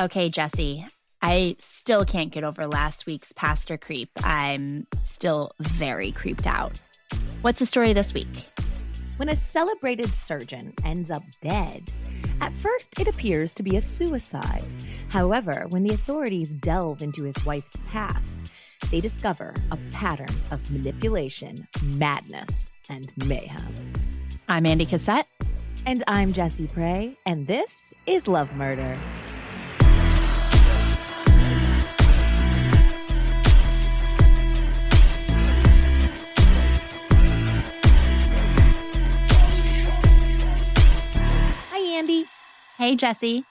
Okay, Jesse, I still can't get over last week's pastor creep. I'm still very creeped out. What's the story this week? When a celebrated surgeon ends up dead, at first it appears to be a suicide. However, when the authorities delve into his wife's past, they discover a pattern of manipulation, madness, and mayhem. I'm Andy Cassette. And I'm Jesse Prey, and this is Love Murder. Hey, Jesse.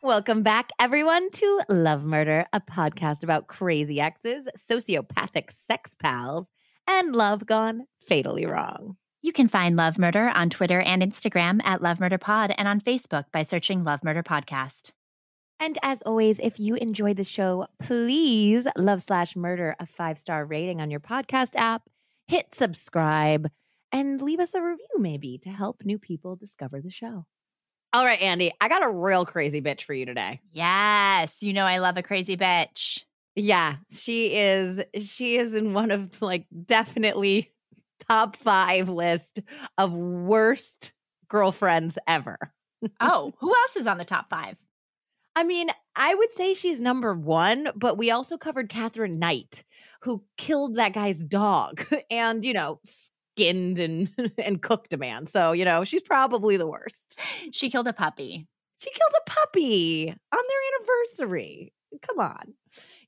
Welcome back, everyone, to Love Murder, a podcast about crazy exes, sociopathic sex pals, and love gone fatally wrong. You can find Love Murder on Twitter and Instagram at Love Murder Pod and on Facebook by searching Love Murder Podcast. And as always, if you enjoyed the show, please love slash murder a five star rating on your podcast app, hit subscribe, and leave us a review maybe to help new people discover the show. All right, Andy, I got a real crazy bitch for you today. Yes, you know I love a crazy bitch. Yeah, she is she is in one of like definitely top 5 list of worst girlfriends ever. oh, who else is on the top 5? I mean, I would say she's number 1, but we also covered Catherine Knight who killed that guy's dog and, you know, skinned and and cooked a man. So, you know, she's probably the worst. She killed a puppy. She killed a puppy on their anniversary. Come on.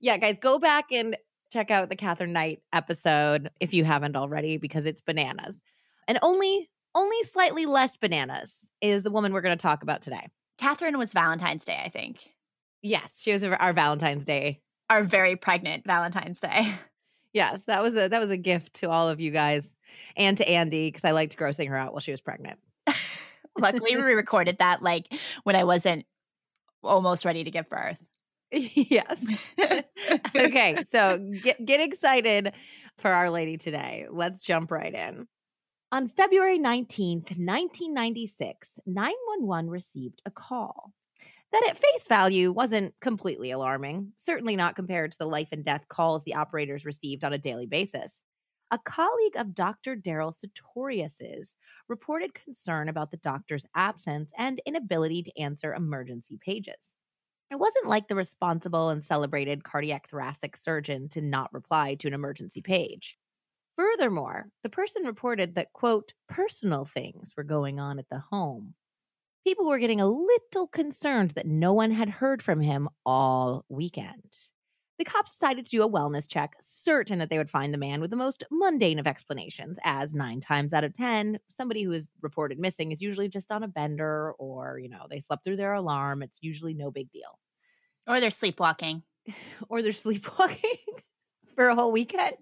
Yeah, guys, go back and check out the Catherine Knight episode if you haven't already because it's bananas. And only only slightly less bananas is the woman we're going to talk about today. Catherine was Valentine's Day, I think. Yes, she was our Valentine's Day. Our very pregnant Valentine's Day. Yes, that was a that was a gift to all of you guys and to Andy because I liked grossing her out while she was pregnant. Luckily, we recorded that like when I wasn't almost ready to give birth. yes. okay, so get get excited for Our Lady today. Let's jump right in. On February 19th, 1996, 911 received a call that at face value wasn't completely alarming, certainly not compared to the life and death calls the operators received on a daily basis. A colleague of Dr. Daryl Sutorius's reported concern about the doctor's absence and inability to answer emergency pages. It wasn't like the responsible and celebrated cardiac thoracic surgeon to not reply to an emergency page. Furthermore, the person reported that, quote, personal things were going on at the home people were getting a little concerned that no one had heard from him all weekend. The cops decided to do a wellness check, certain that they would find the man with the most mundane of explanations, as nine times out of 10, somebody who is reported missing is usually just on a bender or, you know, they slept through their alarm. It's usually no big deal. Or they're sleepwalking. or they're sleepwalking for a whole weekend.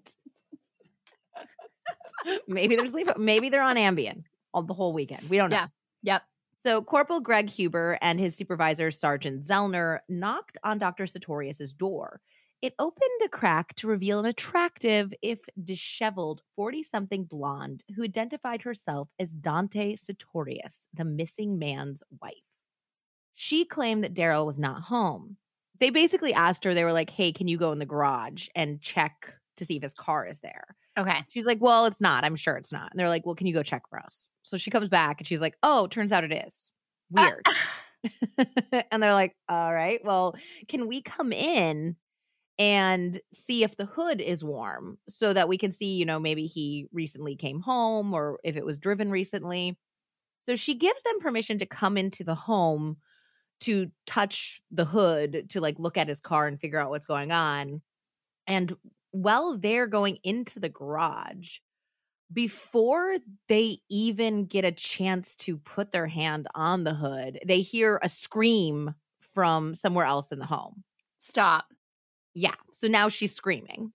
maybe they're sleep. Maybe they're on Ambien all the whole weekend. We don't know. Yeah. Yep. So, Corporal Greg Huber and his supervisor, Sergeant Zellner, knocked on Dr. Sutorius's door. It opened a crack to reveal an attractive, if disheveled, 40 something blonde who identified herself as Dante Sutorius, the missing man's wife. She claimed that Daryl was not home. They basically asked her, they were like, hey, can you go in the garage and check to see if his car is there? Okay. She's like, well, it's not. I'm sure it's not. And they're like, well, can you go check for us? So she comes back and she's like, oh, turns out it is. Weird. Uh, and they're like, all right, well, can we come in and see if the hood is warm so that we can see, you know, maybe he recently came home or if it was driven recently. So she gives them permission to come into the home to touch the hood to like look at his car and figure out what's going on. And while they're going into the garage, before they even get a chance to put their hand on the hood, they hear a scream from somewhere else in the home. Stop. Yeah. So now she's screaming.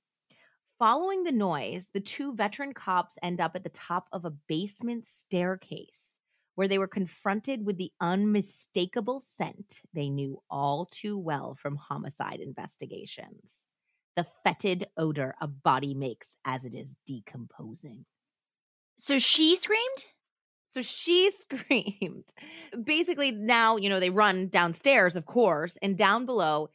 Following the noise, the two veteran cops end up at the top of a basement staircase where they were confronted with the unmistakable scent they knew all too well from homicide investigations the fetid odor a body makes as it is decomposing. So she screamed? So she screamed. Basically, now, you know, they run downstairs, of course, and down below,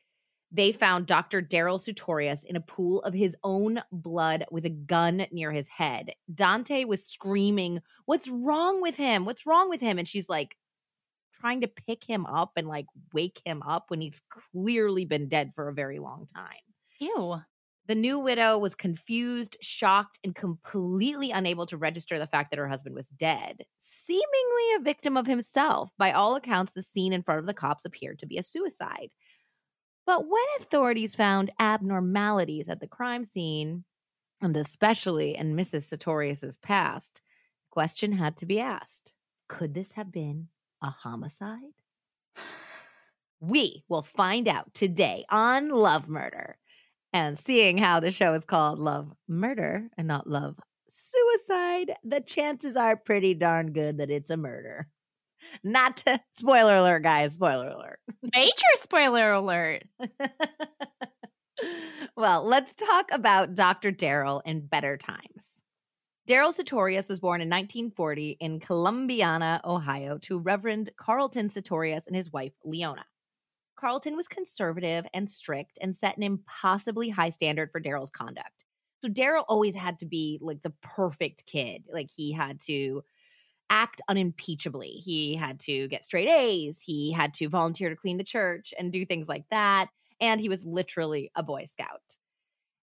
they found Dr. Daryl Sutorius in a pool of his own blood with a gun near his head. Dante was screaming, What's wrong with him? What's wrong with him? And she's like trying to pick him up and like wake him up when he's clearly been dead for a very long time. Ew. The new widow was confused, shocked, and completely unable to register the fact that her husband was dead, seemingly a victim of himself. By all accounts, the scene in front of the cops appeared to be a suicide. But when authorities found abnormalities at the crime scene, and especially in Mrs. Sutorius's past, the question had to be asked. Could this have been a homicide? We will find out today on Love Murder. And seeing how the show is called Love Murder and not Love Suicide, the chances are pretty darn good that it's a murder. Not to spoiler alert, guys. Spoiler alert. Major spoiler alert. well, let's talk about Dr. Daryl in better times. Daryl Sutorius was born in 1940 in Columbiana, Ohio, to Reverend Carlton Sutorius and his wife, Leona. Carlton was conservative and strict and set an impossibly high standard for Daryl's conduct. So Daryl always had to be like the perfect kid. Like he had to act unimpeachably. He had to get straight A's. He had to volunteer to clean the church and do things like that. And he was literally a Boy Scout.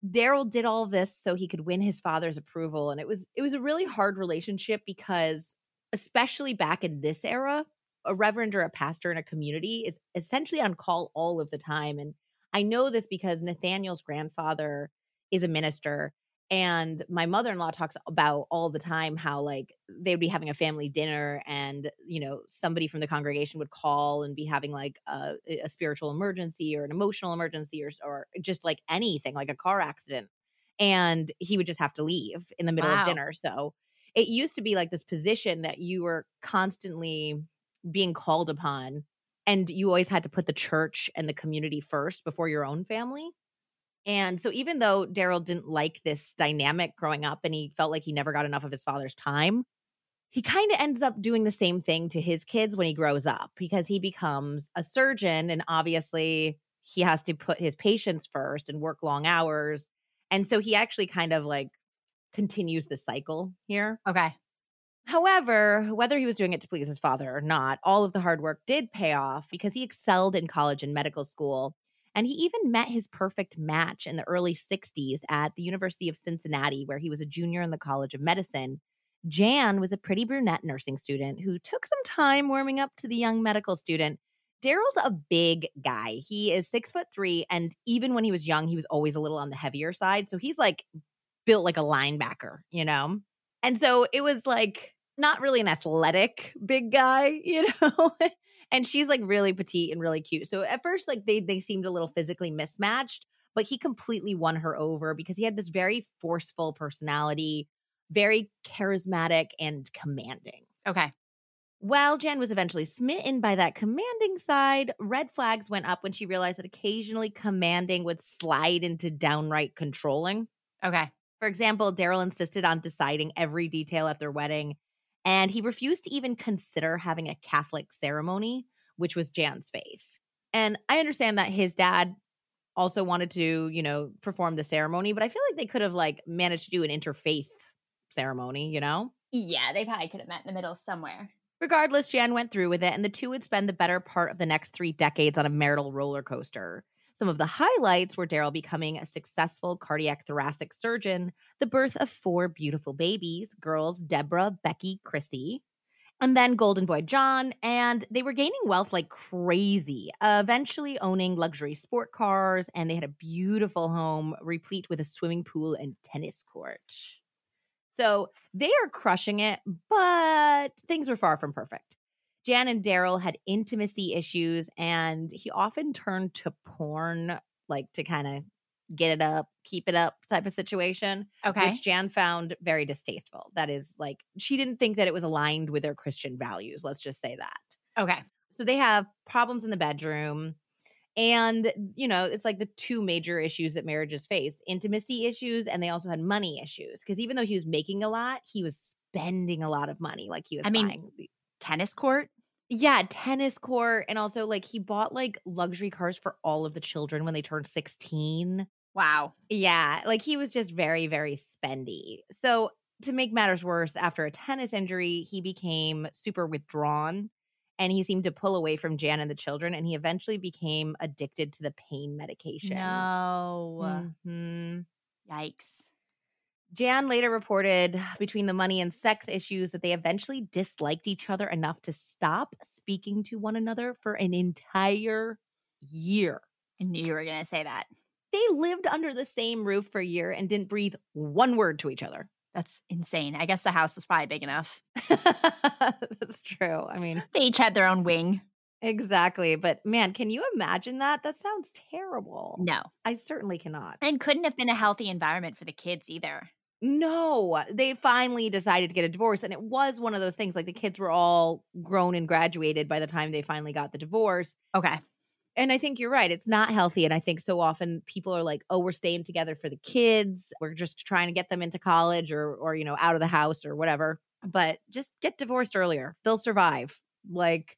Daryl did all this so he could win his father's approval. And it was it was a really hard relationship because especially back in this era, a reverend or a pastor in a community is essentially on call all of the time. And I know this because Nathaniel's grandfather is a minister and my mother-in-law talks about all the time how like they would be having a family dinner and you know somebody from the congregation would call and be having like a, a spiritual emergency or an emotional emergency or, or just like anything like a car accident and he would just have to leave in the middle wow. of dinner so it used to be like this position that you were constantly being called upon and you always had to put the church and the community first before your own family and so, even though Daryl didn't like this dynamic growing up and he felt like he never got enough of his father's time, he kind of ends up doing the same thing to his kids when he grows up because he becomes a surgeon. And obviously, he has to put his patients first and work long hours. And so, he actually kind of like continues the cycle here. Okay. However, whether he was doing it to please his father or not, all of the hard work did pay off because he excelled in college and medical school and he even met his perfect match in the early 60s at the University of Cincinnati, where he was a junior in the College of Medicine. Jan was a pretty brunette nursing student who took some time warming up to the young medical student. Daryl's a big guy. He is six foot three. And even when he was young, he was always a little on the heavier side. So he's like built like a linebacker, you know? And so it was like not really an athletic big guy, you know? and she's like really petite and really cute. So at first, like they they seemed a little physically mismatched, but he completely won her over because he had this very forceful personality, very charismatic and commanding. Okay. While Jan was eventually smitten by that commanding side, red flags went up when she realized that occasionally commanding would slide into downright controlling. Okay. For example, Daryl insisted on deciding every detail at their wedding and he refused to even consider having a Catholic ceremony, which was Jan's faith. And I understand that his dad also wanted to, you know, perform the ceremony, but I feel like they could have like managed to do an interfaith ceremony, you know? Yeah, they probably could have met in the middle somewhere. Regardless, Jan went through with it, and the two would spend the better part of the next three decades on a marital roller coaster. Some of the highlights were Daryl becoming a successful cardiac thoracic surgeon, the birth of four beautiful babies girls, Deborah, Becky, Chrissy, and then Golden Boy John, and they were gaining wealth like crazy, eventually owning luxury sport cars, and they had a beautiful home replete with a swimming pool and tennis court. So they are crushing it, but things were far from perfect. Jan and Daryl had intimacy issues, and he often turned to porn, like to kind of get it up, keep it up type of situation. Okay. Which Jan found very distasteful. That is like, she didn't think that it was aligned with their Christian values. Let's just say that. Okay. So they have problems in the bedroom. And, you know, it's like the two major issues that marriages face intimacy issues, and they also had money issues. Because even though he was making a lot, he was spending a lot of money. Like he was I mean, buying tennis court. Yeah, tennis court. And also, like, he bought like luxury cars for all of the children when they turned 16. Wow. Yeah, like he was just very, very spendy. So, to make matters worse, after a tennis injury, he became super withdrawn and he seemed to pull away from Jan and the children. And he eventually became addicted to the pain medication. No. Mhm. Yikes. Jan later reported between the money and sex issues that they eventually disliked each other enough to stop speaking to one another for an entire year. I knew you were going to say that. They lived under the same roof for a year and didn't breathe one word to each other. That's insane. I guess the house was probably big enough. That's true. I mean, They each had their own wing. exactly. But man, can you imagine that? That sounds terrible. No. I certainly cannot. And couldn't have been a healthy environment for the kids either. No, they finally decided to get a divorce. And it was one of those things like the kids were all grown and graduated by the time they finally got the divorce. Okay. And I think you're right. It's not healthy. And I think so often people are like, oh, we're staying together for the kids. We're just trying to get them into college or, or, you know, out of the house or whatever. But just get divorced earlier. They'll survive. Like,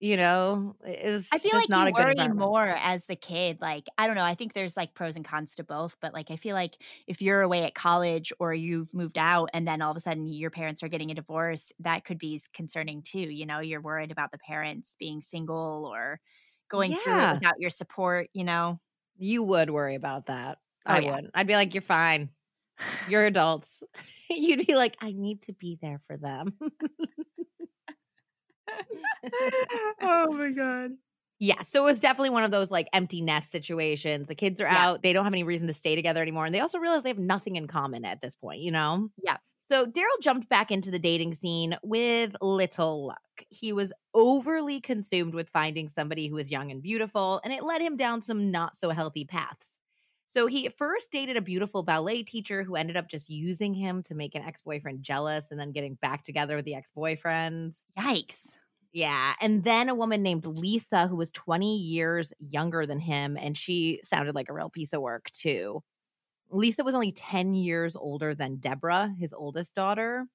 you know, it was I feel just like not you a worry more as the kid. Like, I don't know. I think there's like pros and cons to both, but like, I feel like if you're away at college or you've moved out and then all of a sudden your parents are getting a divorce, that could be concerning too. You know, you're worried about the parents being single or going through it without your support, you know? You would worry about that. Oh, I yeah. would. I'd be like, you're fine. You're adults. You'd be like, I need to be there for them. oh my God. Yeah, so it was definitely one of those like empty nest situations. The kids are Yeah. out, they don't have any reason to stay together anymore. And they also realize they have nothing in common at this point, you know? Yeah. So Daryl jumped back into the dating scene with little luck. He was overly consumed with finding somebody who was young and beautiful, and it led him down some not so healthy paths. So he first dated a beautiful ballet teacher who ended up just using him to make an ex boyfriend jealous and then getting back together with the ex boyfriend. Yikes. Yeah. And then a woman named Lisa, who was 20 years younger than him, and she sounded like a real piece of work too. Lisa was only 10 years older than Deborah, his oldest daughter.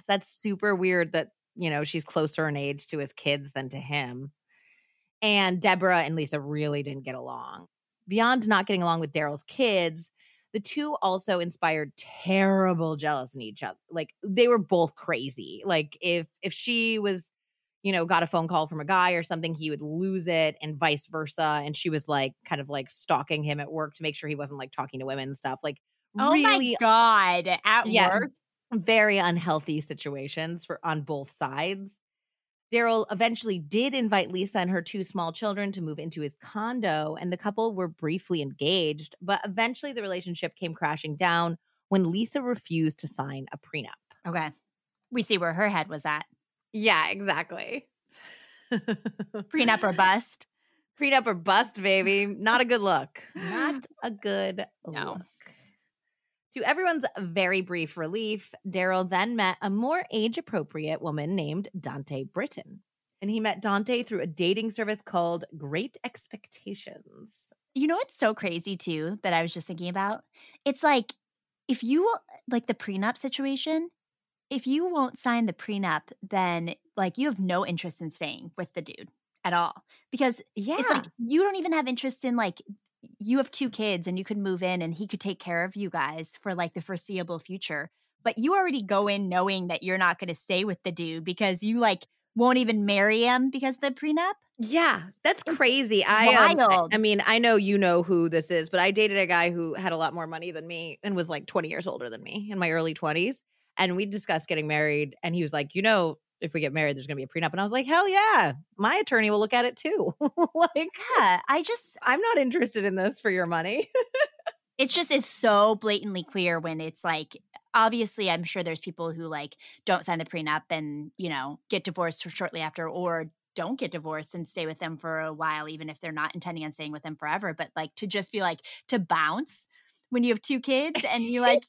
So that's super weird that, you know, she's closer in age to his kids than to him. And Deborah and Lisa really didn't get along. Beyond not getting along with Daryl's kids, the two also inspired terrible jealousy in each other. Like they were both crazy. Like if if she was you know, got a phone call from a guy or something, he would lose it and vice versa. And she was like kind of like stalking him at work to make sure he wasn't like talking to women and stuff. Like Oh really my God. At Yeah. work? very unhealthy situations for on both sides. Daryl eventually did invite Lisa and her two small children to move into his condo, and the couple were briefly engaged, but eventually the relationship came crashing down when Lisa refused to sign a prenup. Okay. We see where her head was at. Yeah, exactly. Prenup or bust. Prenup or bust, baby. Not a good look. Not a good No. look. To everyone's very brief relief, Daryl then met a more age appropriate woman named Dante Britton. And he met Dante through a dating service called Great Expectations. You know what's so crazy too that I was just thinking about? It's like if you like the prenup situation, if you won't sign the prenup, then like you have no interest in staying with the dude at all. Because Yeah. it's like you don't even have interest in like you have two kids and you could move in and he could take care of you guys for like the foreseeable future. But you already go in knowing that you're not going to stay with the dude because you like won't even marry him because the prenup. Yeah, that's crazy. I, um, I- wild. I mean, I know you know who this is, but I dated a guy who had a lot more money than me and was like 20 years older than me in my early 20s. And we discussed getting married. And he was like, you know, if we get married, there's going to be a prenup. And I was like, hell yeah. My attorney will look at it too. like, Yeah, I just I'm not interested in this for your money. it's just it's so blatantly clear when it's like obviously i'm sure there's people who like don't sign the prenup and you know get divorced shortly after or don't get divorced and stay with them for a while even if they're not intending on staying with them forever but like to just be like to bounce when you have two kids and you like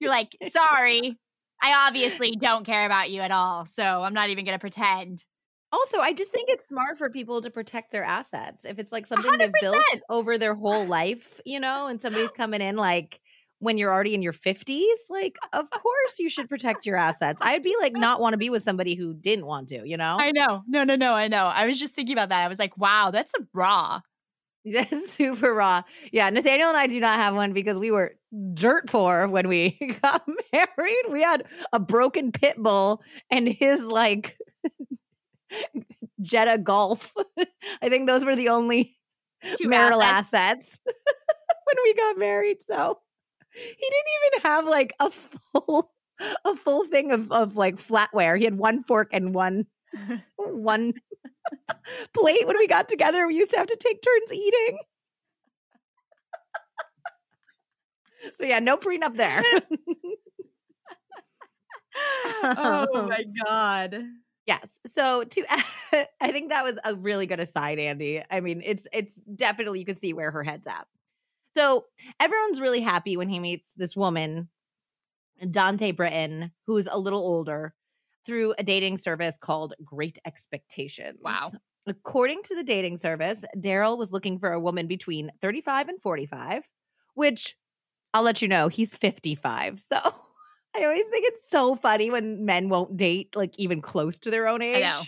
you're like sorry i obviously don't care about you at all so i'm not even going to pretend Also, I just think it's smart for people to protect their assets. If it's like something they've built over their whole life, you know, and somebody's coming in like when you're already in your 50s, like, of course you should protect your assets. I'd be like, not want to be with somebody who didn't want to, you know? I know. No, no, no. I know. I was just thinking about that. I was like, wow, that's a raw. That's super raw. Yeah, Nathaniel and I do not have one because we were dirt poor when we got married. We had a broken pit bull and his like Jetta Golf. I think those were the only Two marital assets. assets when we got married. So he didn't even have like a full a full thing of of like flatware. He had one fork and one one plate when we got together. We used to have to take turns eating. so yeah, no prenup there. Oh, oh my god. Yes. So to I think that was a really good aside, Andy. I mean, it's it's definitely you can see where her head's at. So everyone's really happy when he meets this woman, Dante Britton, who's a little older, through a dating service called Great Expectations. Wow. According to the dating service, Daryl was looking for a woman between 35 and 45, which I'll let you know, he's 55. So I always think it's so funny when men won't date like even close to their own age. I know.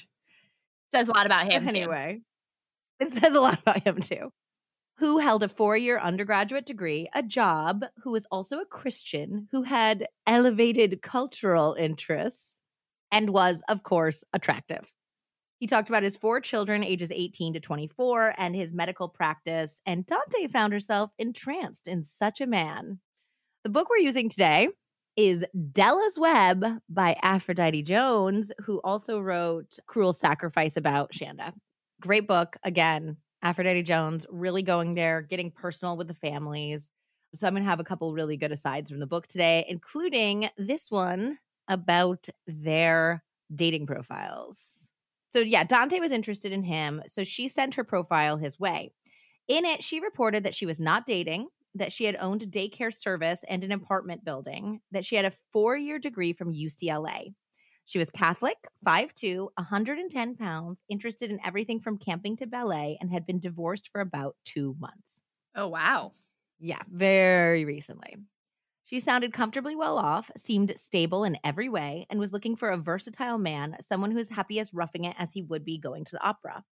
Says a lot about him. too. Anyway, it says a lot about him too. Who held a four year undergraduate degree, a job, who was also a Christian, who had elevated cultural interests, and was, of course, attractive. He talked about his four children, ages 18 to 24, and his medical practice. And Dante found herself entranced in such a man. The book we're using today is Della's Web by Aphrodite Jones, who also wrote Cruel Sacrifice about Shanda. Great book. Again, Aphrodite Jones really going there, getting personal with the families. So I'm going to have a couple really good asides from the book today, including this one about their dating profiles. So, yeah, Dante was interested in him. So she sent her profile his way. In it, she reported that she was not dating, that she had owned a daycare service and an apartment building, that she had a four year degree from UCLA. She was Catholic, 5'2, 110 pounds, interested in everything from camping to ballet, and had been divorced for about two months. Oh wow. Yeah, very recently. She sounded comfortably well off, seemed stable in every way, and was looking for a versatile man, someone who is happy as roughing it as he would be going to the opera.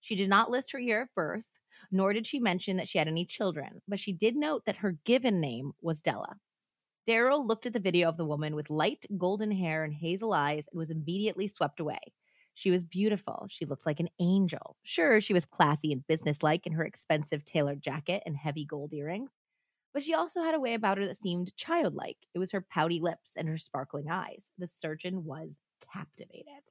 She did not list her year of birth, nor did she mention that she had any children, but she did note that her given name was Della. Daryl looked at the video of the woman with light golden hair and hazel eyes and was immediately swept away. She was beautiful. She looked like an angel. Sure, she was classy and businesslike in her expensive tailored jacket and heavy gold earrings, but she also had a way about her that seemed childlike. It was her pouty lips and her sparkling eyes. The surgeon was captivated.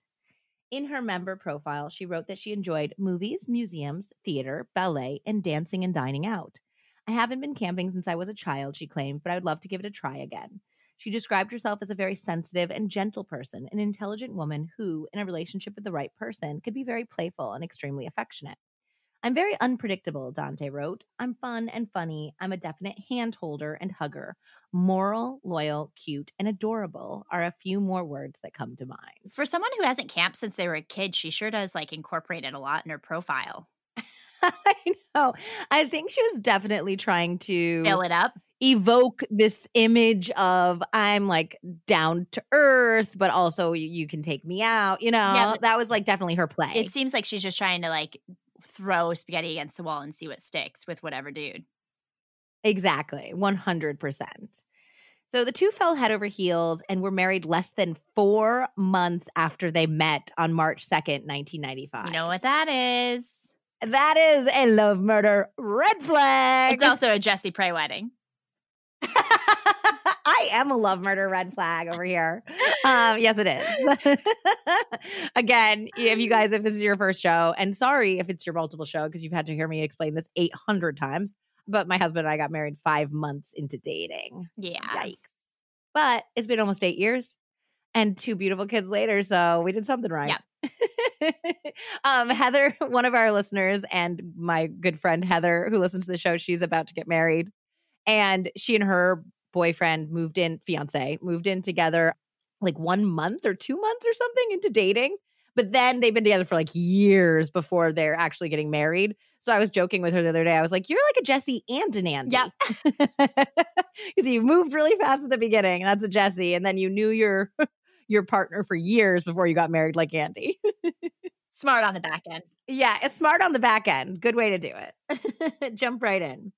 In her member profile, she wrote that she enjoyed movies, museums, theater, ballet, and dancing and dining out. I haven't been camping since I was a child, she claimed, but I would love to give it a try again. She described herself as a very sensitive and gentle person, an intelligent woman who, in a relationship with the right person, could be very playful and extremely affectionate. I'm very unpredictable, Dante wrote. I'm fun and funny. I'm a definite hand holder and hugger. Moral, loyal, cute, and adorable are a few more words that come to mind. For someone who hasn't camped since they were a kid, she sure does like incorporate it a lot in her profile. I know. I think she was definitely trying to Fill it up. evoke this image of I'm like down to earth, but also you, you can take me out. You know, Yeah, that was like definitely her play. It seems like she's just trying to like throw spaghetti against the wall and see what sticks with whatever dude. Exactly, 100%. So the two fell head over heels and were married less than four months after they met on March 2nd, 1995. You know what that is? That is a love murder red flag. It's also a Jesse Prey wedding. I am a love murder red flag over here. Um, yes, it is. Again, if you guys, if this is your first show, and sorry if it's your multiple show because you've had to hear me explain this 800 times, but my husband and I got married five months into dating. Yeah. Yikes. But it's been almost eight years and two beautiful kids later. So we did something right. Yeah. um, Heather, one of our listeners, and my good friend Heather, who listens to the show, she's about to get married. And she and her boyfriend moved in, fiance, moved in together like one month or two months or something into dating. But then they've been together for like years before they're actually getting married. So I was joking with her the other day. I was like, "You're like a Jesse and an Andy." Yep. Because you moved really fast at the beginning. That's a Jesse, and then you knew your your partner for years before you got married, like Andy. Smart on the back end. Yeah, it's smart on the back end. Good way to do it. Jump right in.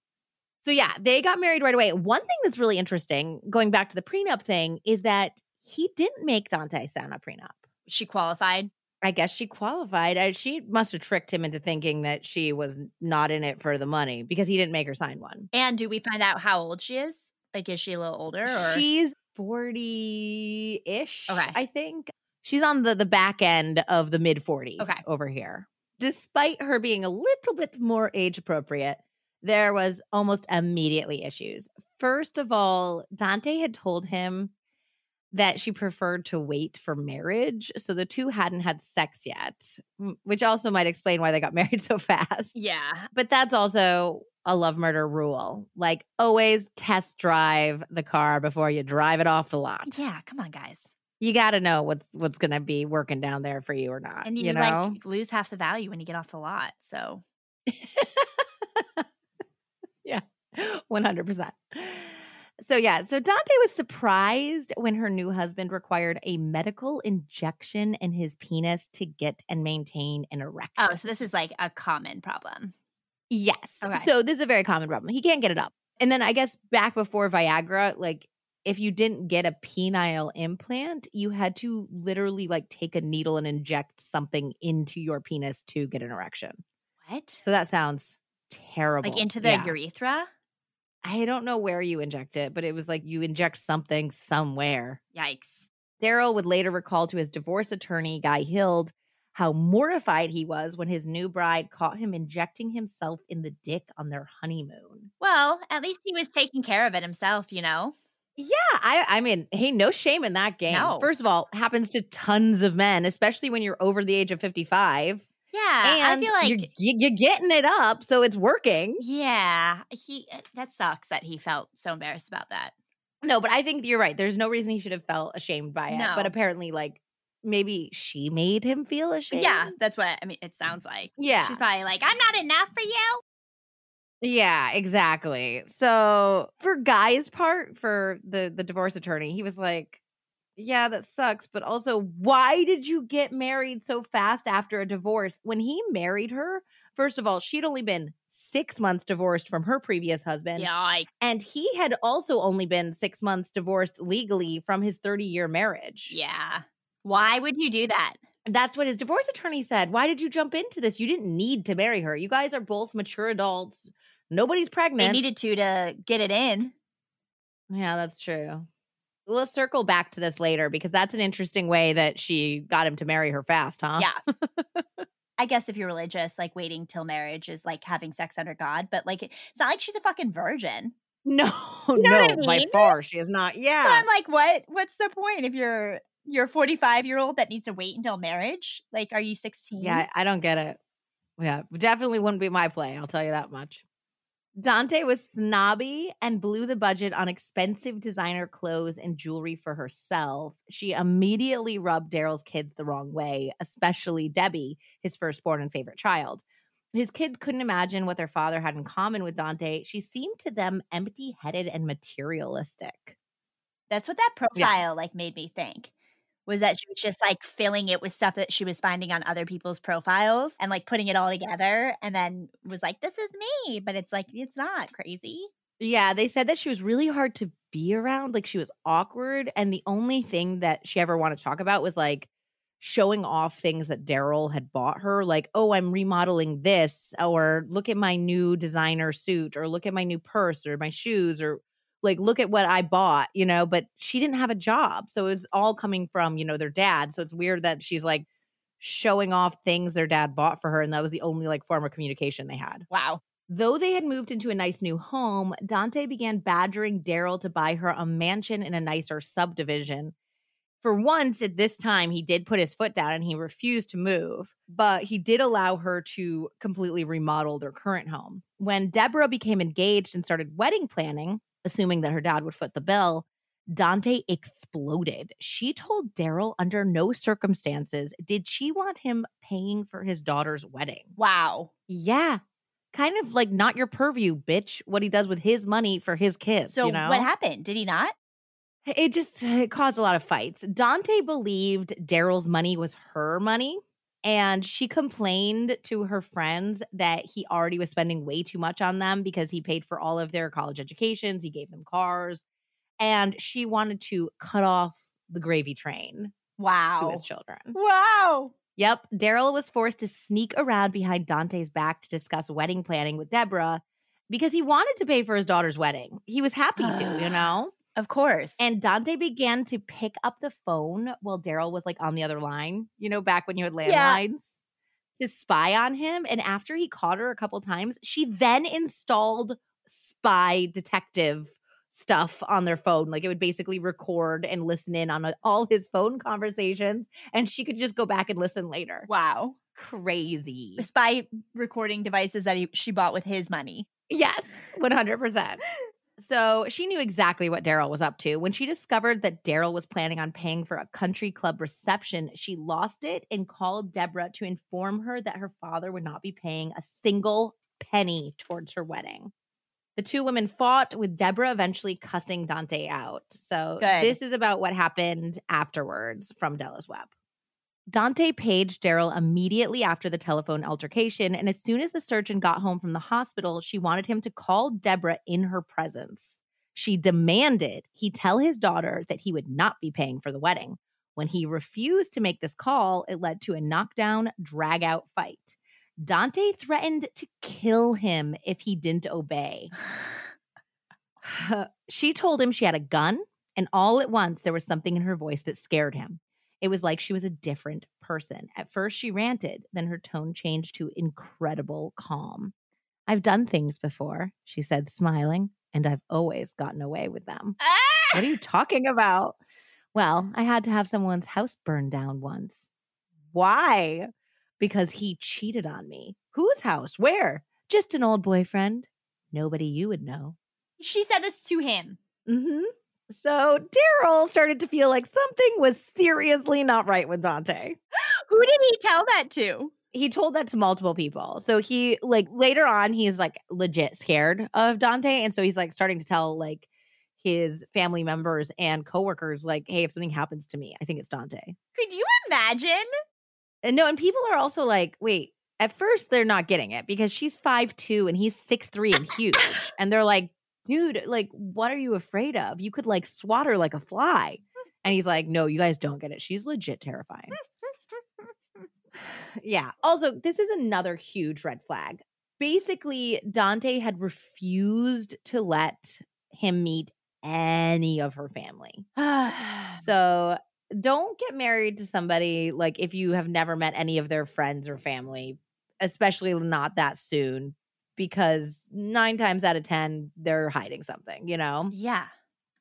So yeah, they got married right away. One thing that's really interesting, going back to the prenup thing, is that he didn't make Dante sign a prenup. She qualified. I guess she qualified. She must have tricked him into thinking that she was not in it for the money because he didn't make her sign one. And do we find out how old she is? Like, is she a little older? Or? She's 40 ish, Okay. I think. She's on the, the back end of the mid 40s Okay. over here. Despite her being a little bit more age appropriate, there was almost immediately issues. First of all, Dante had told him that she preferred to wait for marriage. So the two hadn't had sex yet, which also might explain why they got married so fast. yeah. But that's also a love murder rule. Like always test drive the car before you drive it off the lot. Yeah. Come on, guys. You got to know what's what's going to be working down there for you or not. And you, you know? like lose half the value when you get off the lot. So 100%. So yeah, so Dante was surprised when her new husband required a medical injection in his penis to get and maintain an oh, erection. oh, so this is like a common problem. Yes. Okay. So this is a very common problem. He can't get it up. And then I guess back before Viagra, like if you didn't get a penile implant, you had to literally like take a needle and inject something into your penis to get an erection. What? So that sounds terrible. Like into the Yeah. urethra? I don't know where you inject it, but it was like you inject something somewhere. Yikes. Daryl would later recall to his divorce attorney, Guy Hild, how mortified he was when his new bride caught him injecting himself in the dick on their honeymoon. Well, at least he was taking care of it himself, you know? Yeah, I I mean, hey, no shame in that game. No. First of all, happens to tons of men, especially when you're over the age of 55. Yeah. and I feel like you're, you're getting it up, so it's working. Yeah, he uh, that sucks that he felt so embarrassed about that. No, but I think you're right. There's no reason he should have felt ashamed by it. No. But apparently, like maybe she made him feel ashamed. Yeah, that's what I mean. It sounds like. Yeah. She's probably like, I'm not enough for you. Yeah, exactly. So for Guy's part, for the the divorce attorney, he was like, "Yeah, that sucks, but also, why did you get married so fast after a divorce? When he married her, first of all, she'd only been six months divorced from her previous husband, Yeah, I, and he had also only been six months divorced legally from his thirty year marriage. yeah. Why would you do that? That's what his divorce attorney said. Why did you jump into this? You didn't need to marry her. You guys are both mature adults. Nobody's pregnant. They needed to to get it in. Yeah, that's true. We'll circle back to this later because that's an interesting way that she got him to marry her fast, huh? Yeah. I guess if you're religious, like waiting till marriage is like having sex under God, but like it's not like she's a fucking virgin. No, know no, I by far she is not. So Yeah. I'm like, what? What's the point if you're you're a 45 year old that needs to wait until marriage? Like, are you 16? Yeah, I don't get it. Yeah, definitely wouldn't be my play. I'll tell you that much. Dante was snobby and blew the budget on expensive designer clothes and jewelry for herself. She immediately rubbed Daryl's kids the wrong way, especially Debbie, his firstborn and favorite child. His kids couldn't imagine what their father had in common with Dante. She seemed to them empty headed and materialistic. That's what that Yeah. profile like made me think. Was that she was just like filling it with stuff that she was finding on other people's profiles and like putting it all together and then was like, this is me. But it's like, it's not crazy. Yeah, they said that she was really hard to be around. Like she was awkward. And the only thing that she ever wanted to talk about was like showing off things that Daryl had bought her. Like, oh, I'm remodeling this, or look at my new designer suit, or look at my new purse, or my shoes, or like look at what I bought, you know. But she didn't have a job. So it was all coming from, you know, their dad. So it's weird that she's like showing off things their dad bought for her. And that was the only like form of communication they had. Wow. Though they had moved into a nice new home, Dante began badgering Daryl to buy her a mansion in a nicer subdivision. For once, at this time, he did put his foot down and he refused to move, but he did allow her to completely remodel their current home. When Deborah became engaged and started wedding planning, assuming that her dad would foot the bill, Dante exploded. She told Daryl under no circumstances did she want him paying for his daughter's wedding. Wow. Yeah. Kind of like not your purview, bitch, what he does with his money for his kids. So you know? what happened? Did he not? It just it caused a lot of fights. Dante believed Daryl's money was her money. And she complained to her friends that he already was spending way too much on them because he paid for all of their college educations. He gave them cars. And she wanted to cut off the gravy train Wow. to his children. Wow. Yep. Daryl was forced to sneak around behind Dante's back to discuss wedding planning with Deborah because he wanted to pay for his daughter's wedding. He was happy to, you know? Of course. And Dante began to pick up the phone while Daryl was like on the other line, you know, back when you had landlines to spy on him. And after he caught her a couple times, she then installed spy detective stuff on their phone. Like it would basically record and listen in on uh, all his phone conversations, and she could just go back and listen later. wow. Crazy. Spy recording devices that he, she bought with his money. Yes, 100%. So she knew exactly what Daryl was up to. When she discovered that Daryl was planning on paying for a country club reception, she lost it and called Deborah to inform her that her father would not be paying a single penny towards her wedding. The two women fought, with Deborah eventually cussing Dante out. So Good. this is about what happened afterwards from Della's Web. Dante paged Daryl immediately after the telephone altercation, and as soon as the surgeon got home from the hospital, she wanted him to call Deborah in her presence. She demanded he tell his daughter that he would not be paying for the wedding. When he refused to make this call, it led to a knockdown, drag out fight. Dante threatened to kill him if he didn't obey. she told him she had a gun, and all at once there was something in her voice that scared him. It was like she was a different person. At first, she ranted, then her tone changed to incredible calm. I've done things before, she said, smiling, and I've always gotten away with them. What are you talking about? Well, I had to have someone's house burned down once. Why? Because he cheated on me. Whose house? Where? Just an old boyfriend. Nobody you would know. She said this to him. Mm-hmm. So Daryl started to feel like something was seriously not right with Dante. Who did he tell that to? He told that to multiple people. So he like later on he's like legit scared of Dante and so he's like starting to tell like his family members and coworkers like hey if something happens to me I think it's Dante. Could you imagine? And no and people are also like wait at first they're not getting it because she's five two and he's six three and huge and they're like dude like what are you afraid of you could like swat her like a fly and he's like no you guys don't get it she's legit terrifying yeah. Also, this is another huge red flag. Basically, Dante had refused to let him meet any of her family. So don't get married to somebody like if you have never met any of their friends or family, especially not that soon, because nine times out of 10, they're hiding something, you know? yeah.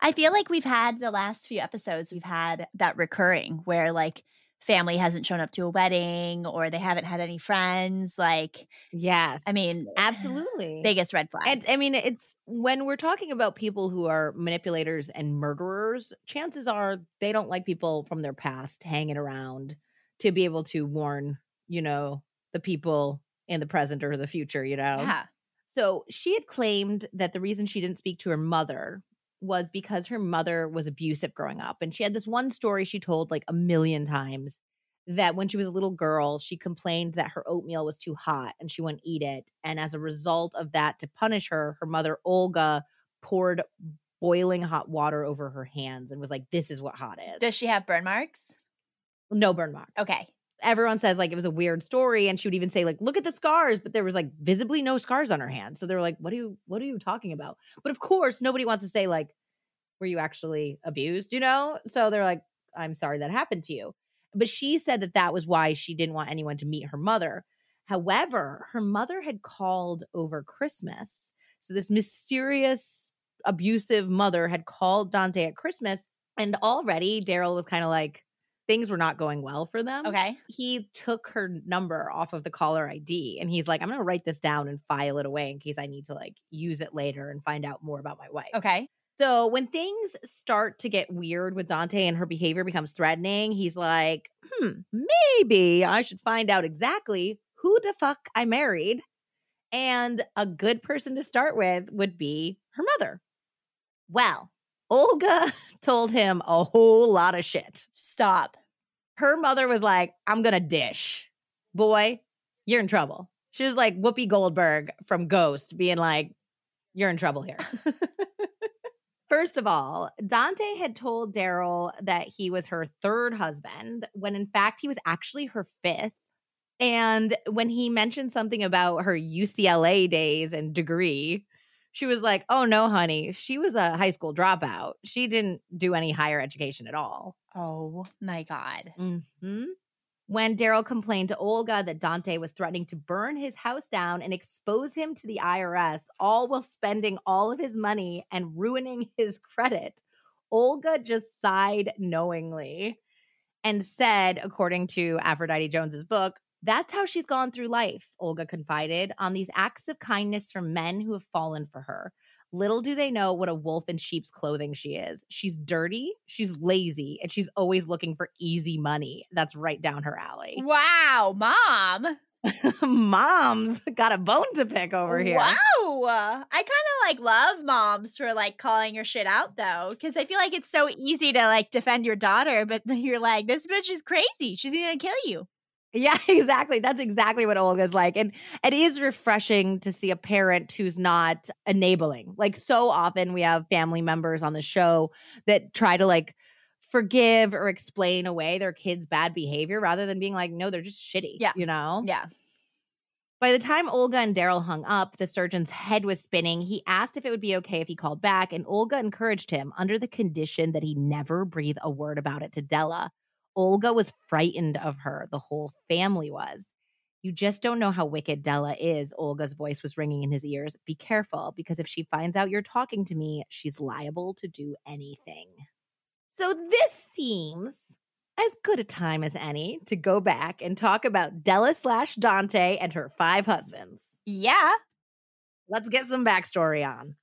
I feel like we've had the last few episodes, we've had that recurring where like family hasn't shown up to a wedding or they haven't had any friends. Like, Yes. I mean, absolutely. biggest red flag. And I mean, it's when we're talking about people who are manipulators and murderers, chances are they don't like people from their past hanging around to be able to warn, you know, the people in the present or the future, you know? yeah. So she had claimed that the reason she didn't speak to her mother was because her mother was abusive growing up. And she had this one story she told like a million times that when she was a little girl, she complained that her oatmeal was too hot and she wouldn't eat it. And as a result of that, to punish her, her mother, Olga, poured boiling hot water over her hands and was like, This is what hot is. Does she have burn marks? no burn marks. Okay. Everyone says like it was a weird story, and she would even say like, "Look at the scars," but there was like visibly no scars on her hands. So they were like, "What are you? What are you talking about?" But of course, nobody wants to say like, "Were you actually abused?" You know. So they're like, "I'm sorry that happened to you." But she said that that was why she didn't want anyone to meet her mother. However, her mother had called over Christmas. So this mysterious abusive mother had called Dante at Christmas, and already Daryl was kind of like things were not going well for them. Okay. He took her number off of the caller ID and he's like, I'm gonna write this down and file it away in case I need to like use it later and find out more about my wife. Okay. So when things start to get weird with Dante and her behavior becomes threatening, he's like, hmm, maybe I should find out exactly who the fuck I married. And a good person to start with would be her mother. Well, Olga told him a whole lot of shit. Stop. Her mother was like, I'm going to dish. Boy, you're in trouble. She was like Whoopi Goldberg from Ghost, being like, you're in trouble here. First of all, Dante had told Daryl that he was her third husband when in fact he was actually her fifth. And when he mentioned something about her UCLA days and degree, she was like, Oh no, honey, she was a high school dropout. She didn't do any higher education at all. Oh my God. Mm-hmm. When Daryl complained to Olga that Dante was threatening to burn his house down and expose him to the IRS, all while spending all of his money and ruining his credit, Olga just sighed knowingly and said, according to Aphrodite Jones's book, that's how she's gone through life, Olga confided, on these acts of kindness from men who have fallen for her. Little do they know what a wolf in sheep's clothing she is. She's dirty, she's lazy, and she's always looking for easy money. That's right down her alley. Wow, mom. Mom's got a bone to pick over here. Wow. I kind of like love moms for like calling your shit out though, because I feel like it's so easy to like defend your daughter, but you're like, this bitch is crazy. She's gonna kill you. Yeah, exactly. That's exactly what Olga's like. And it is refreshing to see a parent who's not enabling. Like so often we have family members on the show that try to like forgive or explain away their kids' bad behavior rather than being like, no, they're just shitty. Yeah. You know? Yeah. By the time Olga and Daryl hung up, the surgeon's head was spinning. He asked if it would be okay if he called back, and Olga encouraged him under the condition that he never breathe a word about it to Della. Olga was frightened of her. The whole family was. You just don't know how wicked Della is. Olga's voice was ringing in his ears. Be careful, because if she finds out you're talking to me, she's liable to do anything. So this seems as good a time as any to go back and talk about Della slash Dante and her five husbands. Yeah. Let's get some backstory on.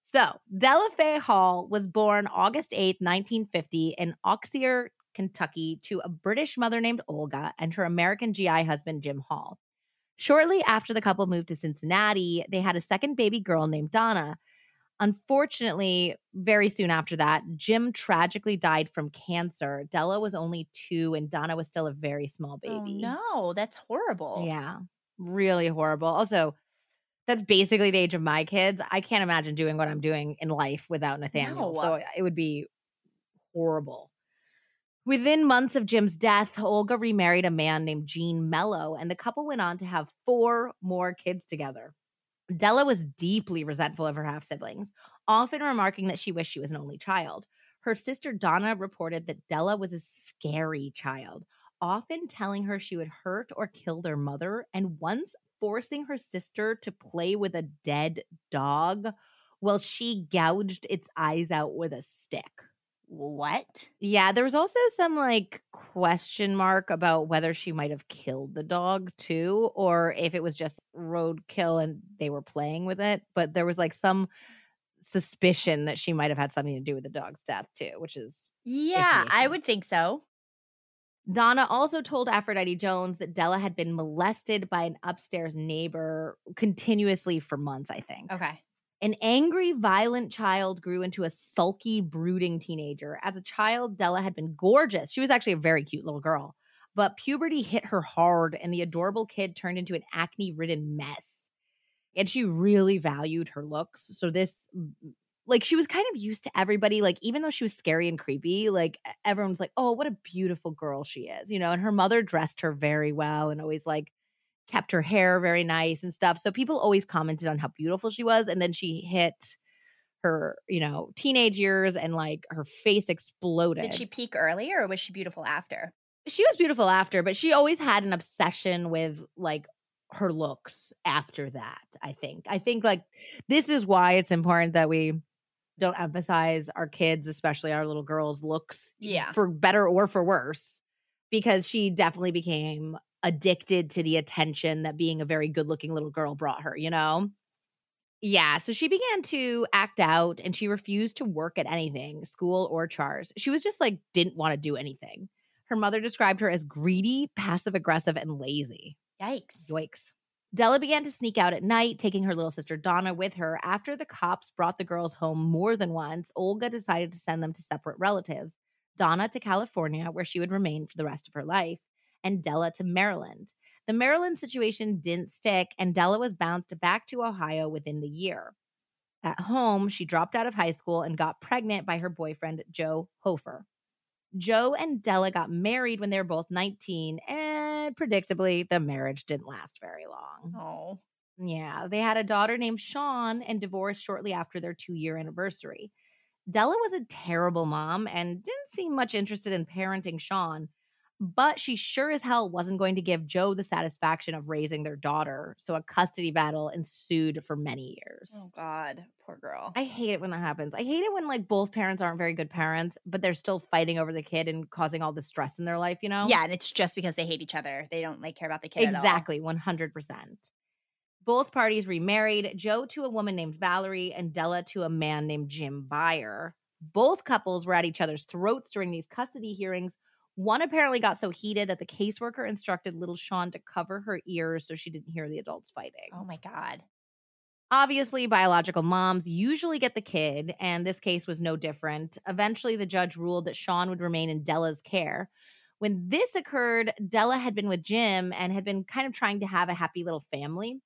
So, Della Faye Hall was born August 8th, 1950, in Auxier, Kentucky, to a British mother named Olga and her American GI husband, Jim Hall. Shortly after the couple moved to Cincinnati, they had a second baby girl named Donna. Unfortunately, very soon after that, Jim tragically died from cancer. Della was only two, and Donna was still a very small oh, baby. Oh, no, that's horrible. Yeah, really horrible. Also, that's basically the age of my kids. I can't imagine doing what I'm doing in life without Nathaniel. No. So it would be horrible. Within months of Jim's death, Olga remarried a man named Gene Mello, and the couple went on to have four more kids together. Della was deeply resentful of her half siblings, often remarking that she wished she was an only child. Her sister Donna reported that Della was a scary child, often telling her she would hurt or kill their mother, and once forcing her sister to play with a dead dog while she gouged its eyes out with a stick. What? Yeah, there was also some like question mark about whether she might have killed the dog too, or if it was just roadkill and they were playing with it. But there was like some suspicion that she might have had something to do with the dog's death too, which is Yeah, I would think so. Donna also told Aphrodite Jones that Della had been molested by an upstairs neighbor continuously for months, I think. Okay. An angry, violent child grew into a sulky, brooding teenager. As a child, Della had been gorgeous. She was actually a very cute little girl. But puberty hit her hard, and the adorable kid turned into an acne ridden mess. And she really valued her looks. So, this, like, she was kind of used to everybody. Like, even though she was scary and creepy, like, everyone's like, oh, what a beautiful girl she is, you know? And her mother dressed her very well and always, like, kept her hair very nice and stuff. So people always commented on how beautiful she was. And then she hit her, you know, teenage years and like her face exploded. Did she peak earlier or was she beautiful after? she was beautiful after, but she always had an obsession with like her looks after that, I think. I think like this is why it's important that we don't emphasize our kids, especially our little girls' looks Yeah. for better or for worse, because she definitely became addicted to the attention that being a very good looking little girl brought her, you know? Yeah, so she began to act out and she refused to work at anything, school or chores. She was just like, didn't want to do anything. Her mother described her as greedy, passive aggressive, and lazy. Yikes. Yikes. Della began to sneak out at night, taking her little sister Donna with her. After the cops brought the girls home more than once, Olga decided to send them to separate relatives Donna to California, where she would remain for the rest of her life, and Della to Maryland. The Maryland situation didn't stick, and Della was bounced back to Ohio within the year. At home, she dropped out of high school and got pregnant by her boyfriend, Joe Hofer. Joe and Della got married when they were both 19, and predictably, the marriage didn't last very long. Oh. Yeah, they had a daughter named Sean and divorced shortly after their two year anniversary. Della was a terrible mom and didn't seem much interested in parenting Sean, but she sure as hell wasn't going to give Joe the satisfaction of raising their daughter. So a custody battle ensued for many oh years. Oh God, poor girl. I hate it when that happens. I hate it when like both parents aren't very good parents, but they're still fighting over the kid and causing all the stress in their life, you know? yeah, and it's just because they hate each other. They don't like care about the kid. at all. Exactly, 100%. Both parties remarried, Joe to a woman named Valerie and Della to a man named Jim Byer. Both couples were at each other's throats during these custody hearings. One apparently got so heated that the caseworker instructed little Sean to cover her ears so she didn't hear the adults fighting. Oh my God. Obviously, biological moms usually get the kid, and this case was no different. Eventually, the judge ruled that Sean would remain in Della's care. When this occurred, Della had been with Jim and had been kind of trying to have a happy little family.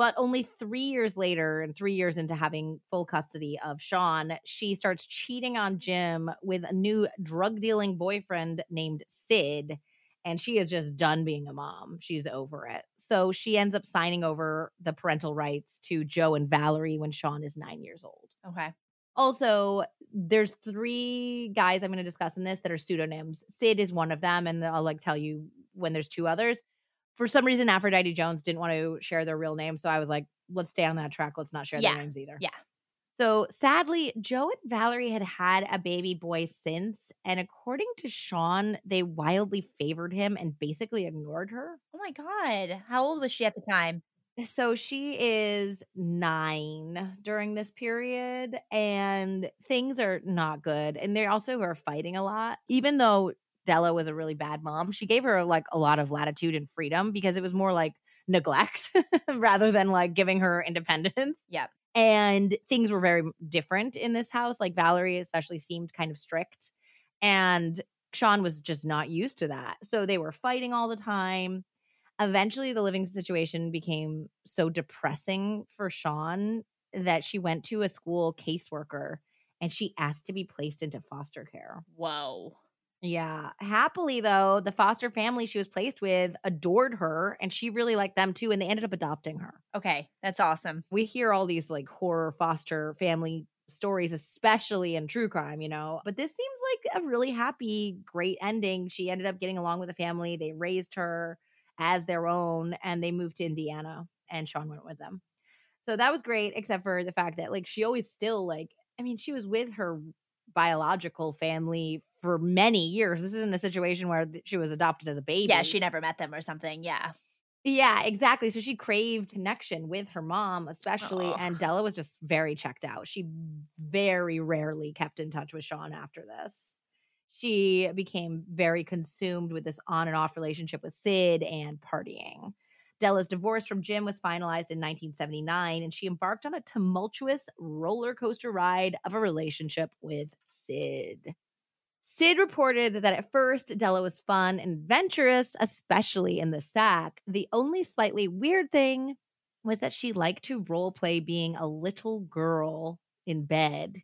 But only three years later, and three years into having full custody of Sean, she starts cheating on Jim with a new drug dealing boyfriend named Sid. And she is just done being a mom. She's over it. So she ends up signing over the parental rights to Joe and Valerie when Sean is nine years old. Okay. Also, there's three guys I'm going to discuss in this that are pseudonyms. Sid is one of them, and I'll like tell you when there's two others. For some reason, Aphrodite Jones didn't want to share their real name, so I was like, let's stay on that track. Let's not share Yeah. their names either. Yeah. So sadly, Joe and Valerie had had a baby boy since, and according to Sean, they wildly favored him and basically ignored her. Oh my God. How old was she at the time? So she is nine during this period, and things are not good. And they also are fighting a lot. Even though Della was a really bad mom, she gave her like a lot of latitude and freedom because it was more like neglect rather than like giving her independence. Yep. And things were very different in this house. Like Valerie, especially, seemed kind of strict. And Sean was just not used to that. So they were fighting all the time eventually the living situation became so depressing for Sean that she went to a school caseworker and she asked to be placed into foster care. Whoa. Yeah. Happily, though, the foster family she was placed with adored her and she really liked them too. And they ended up adopting her. Okay. That's awesome. We hear all these like horror foster family stories, especially in true crime, you know, but this seems like a really happy, great ending. She ended up getting along with the family. They raised her as their own and they moved to Indiana and Sean went with them. So that was great, except for the fact that like she always still like, I mean, she was with her biological family for many years. This isn't a situation where she was adopted as a baby. Yeah, she never met them or something. Yeah. Yeah, exactly. So she craved connection with her mom, especially. And Della was just very checked out. She very rarely kept in touch with Sean after this. She became very consumed with this on and off relationship with Sid and partying. Della's divorce from Jim was finalized in 1979, and she embarked on a tumultuous roller coaster ride of a relationship with Sid. Sid reported that at first Della was fun and adventurous, especially in the sack. The only slightly weird thing was that she liked to role play being a little girl in bed,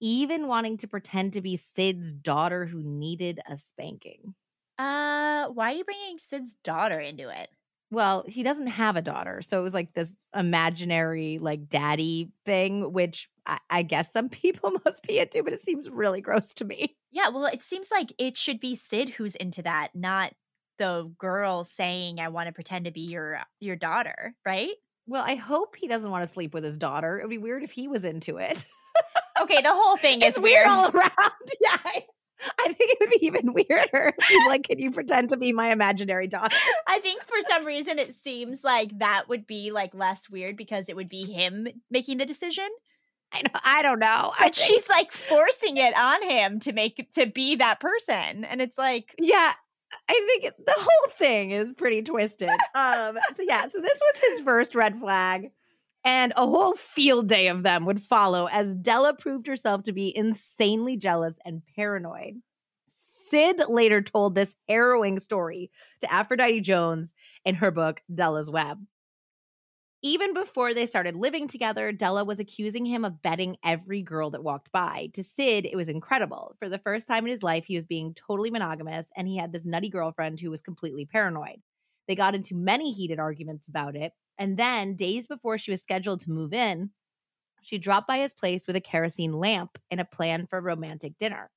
even wanting to pretend to be Sid's daughter who needed a spanking. Uh, why are you bringing Sid's daughter into it? Well, he doesn't have a daughter. So it was like this imaginary, like, daddy thing, which I, I guess some people must be into, but it seems really gross to me. Yeah, well, it seems like it should be Sid who's into that, not the girl saying I want to pretend to be your your daughter, right? Well, I hope he doesn't want to sleep with his daughter. It would be weird if he was into it. Okay, the whole thing is weird weird. all around. yeah. I think it would be even weirder. Like, "Can you pretend to be my imaginary dog? I think for some reason it seems like that would be like less weird because it would be him making the decision. I know. I don't know. But she's like forcing it on him to make to be that person, and it's like, yeah. I think the whole thing is pretty twisted. Um. So yeah. So this was his first red flag. And a whole field day of them would follow as Della proved herself to be insanely jealous and paranoid. Sid later told this harrowing story to Aphrodite Jones in her book, Della's Web. Even before they started living together, Della was accusing him of betting every girl that walked by. To Sid, it was incredible. For the first time in his life, he was being totally monogamous, and he had this nutty girlfriend who was completely paranoid. They got into many heated arguments about it, and then, days before she was scheduled to move in, she dropped by his place with a kerosene lamp and a plan for a romantic dinner.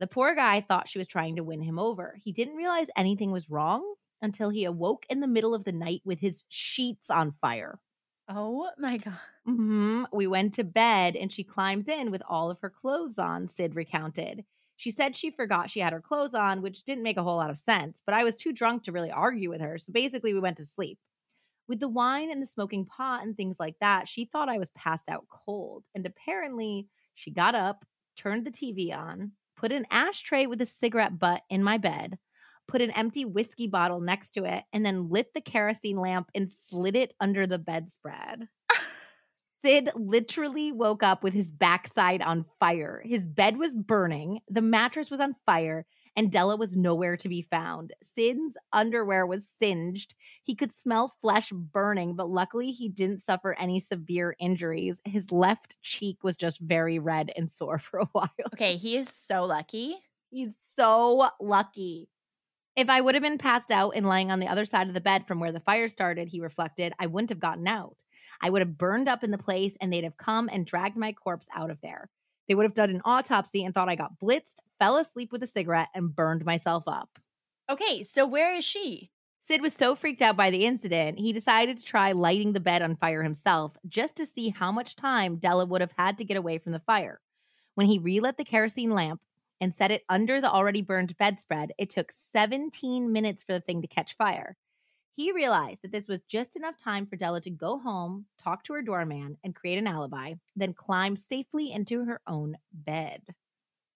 The poor guy thought she was trying to win him over. He didn't realize anything was wrong until he awoke in the middle of the night with his sheets on fire. oh my god. hmm We went to bed and she climbs in with all of her clothes on, Sid recounted. She said she forgot she had her clothes on, which didn't make a whole lot of sense, but I was too drunk to really argue with her. So basically, we went to sleep. With the wine and the smoking pot and things like that, she thought I was passed out cold. And apparently, she got up, turned the TV on, put an ashtray with a cigarette butt in my bed, put an empty whiskey bottle next to it, and then lit the kerosene lamp and slid it under the bedspread. Sid literally woke up with his backside on fire. His bed was burning, the mattress was on fire, and Della was nowhere to be found. Sid's underwear was singed. He could smell flesh burning, but luckily he didn't suffer any severe injuries. His left cheek was just very red and sore for a while. Okay, he is so lucky. He's so lucky. If I would have been passed out and lying on the other side of the bed from where the fire started, he reflected, I wouldn't have gotten out. I would have burned up in the place and they'd have come and dragged my corpse out of there. They would have done an autopsy and thought I got blitzed, fell asleep with a cigarette, and burned myself up. Okay, so where is she? Sid was so freaked out by the incident, he decided to try lighting the bed on fire himself just to see how much time Della would have had to get away from the fire. When he relit the kerosene lamp and set it under the already burned bedspread, it took 17 minutes for the thing to catch fire. He realized that this was just enough time for Della to go home, talk to her doorman, and create an alibi, then climb safely into her own bed.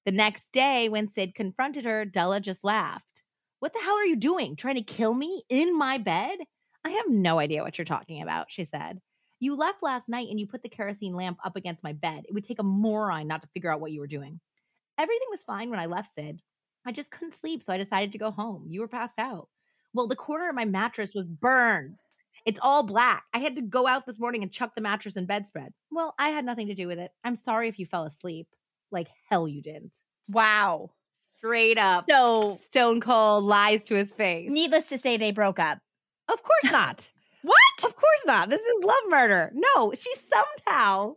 The next day, when Sid confronted her, Della just laughed. What the hell are you doing? Trying to kill me in my bed? I have no idea what you're talking about, she said. You left last night and you put the kerosene lamp up against my bed. It would take a moron not to figure out what you were doing. Everything was fine when I left, Sid. I just couldn't sleep, so I decided to go home. You were passed out. Well, the corner of my mattress was burned. It's all black. I had to go out this morning and chuck the mattress and bedspread. Well, I had nothing to do with it. I'm sorry if you fell asleep. Like hell you didn't. Wow. Straight up. So, Stone Cold lies to his face. needless to say, they broke up. Of course not. What? of course not. This is love murder. No, she somehow,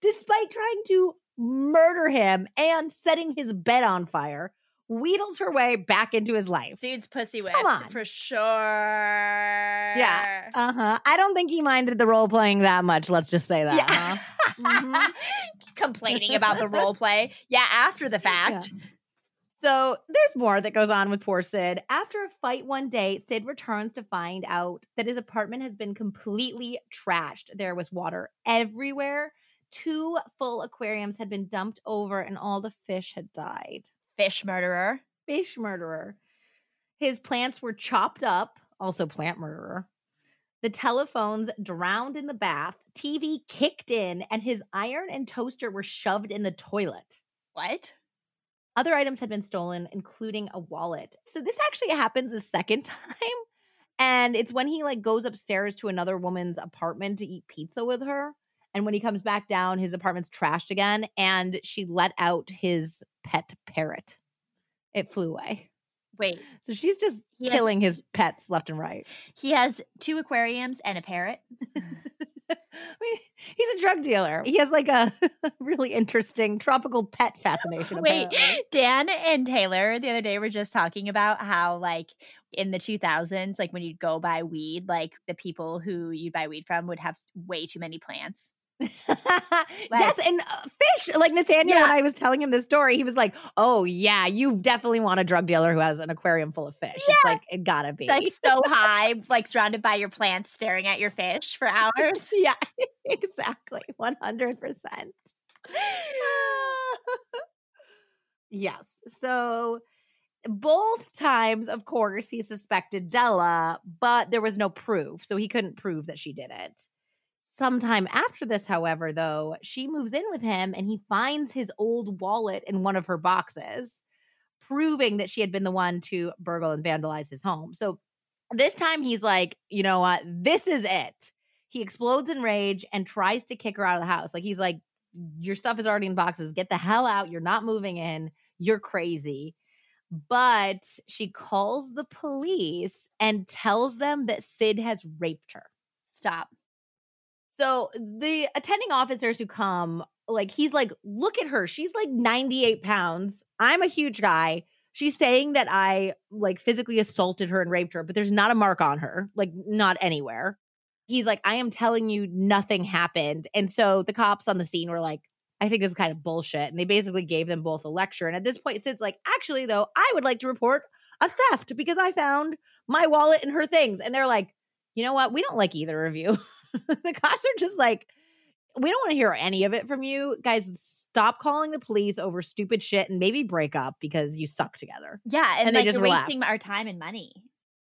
despite trying to murder him and setting his bed on fire, wheedles her way back into his life. Dude's pussy whipped on. for sure. Yeah. Uh huh. I don't think he minded the role playing that much. Let's just say that. Yeah. huh? Mhm. Complaining about the role play. Yeah, after the fact. So there's more that goes on with poor Sid. After a fight one day, Sid returns to find out that his apartment has been completely trashed. There was water everywhere. Two full aquariums had been dumped over, and all the fish had died. Fish murderer. Fish murderer. His plants were chopped up, also plant murderer. The telephones drowned in the bath, TV kicked in, and his iron and toaster were shoved in the toilet. What? Other items had been stolen, including a wallet. So this actually happens a second time. And it's when he like goes upstairs to another woman's apartment to eat pizza with her. And when he comes back down, his apartment's trashed again. And she let out his pet parrot. It flew away. Wait, So she's just He has- killing his pets left and right. he has two aquariums and a parrot. I mean, he's a drug dealer. He has like a really interesting tropical pet fascination. Wait, apparently. Dan and Taylor the other day were just talking about how, like, in the 2000s, like when you'd go buy weed, like the people who you'd buy weed from would have way too many plants. yes, and uh, fish. Like Nathaniel, Yeah. when I was telling him this story, he was like, "Oh yeah, you definitely want a drug dealer who has an aquarium full of fish. It's like it gotta be." like so high, like surrounded by your plants, staring at your fish for hours. yeah, exactly, one hundred percent. Yes. So both times, of course, he suspected Della, but there was no proof. So he couldn't prove that she did it. Sometime after this, however, though, she moves in with him and he finds his old wallet in one of her boxes, proving that she had been the one to burgle and vandalize his home. So this time he's like, you know what? This is it. He explodes in rage and tries to kick her out of the house. Like he's like, your stuff is already in boxes. Get the hell out. You're not moving in. You're crazy. But she calls the police and tells them that Sid has raped her. Stop. So the attending officers who come, like, he's like, look at her. She's like 98 pounds. I'm a huge guy. She's saying that I like physically assaulted her and raped her, but there's not a mark on her, like, not anywhere. He's like, I am telling you, nothing happened. And so the cops on the scene were like, I think this is kind of bullshit. And they basically gave them both a lecture. And at this point, Sid's like, actually, though, I would like to report a theft because I found my wallet and her things. And they're like, you know what? We don't like either of you. the cops are just like, we don't want to hear any of it from you. Guys, stop calling the police over stupid shit and maybe break up because you suck together. Yeah, and, And they like just you're wasting our time and money.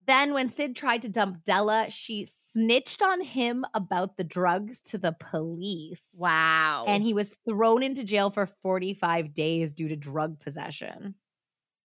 Then, when Sid tried to dump Della, she snitched on him about the drugs to the police. Wow. And he was thrown into jail for 45 days due to drug possession.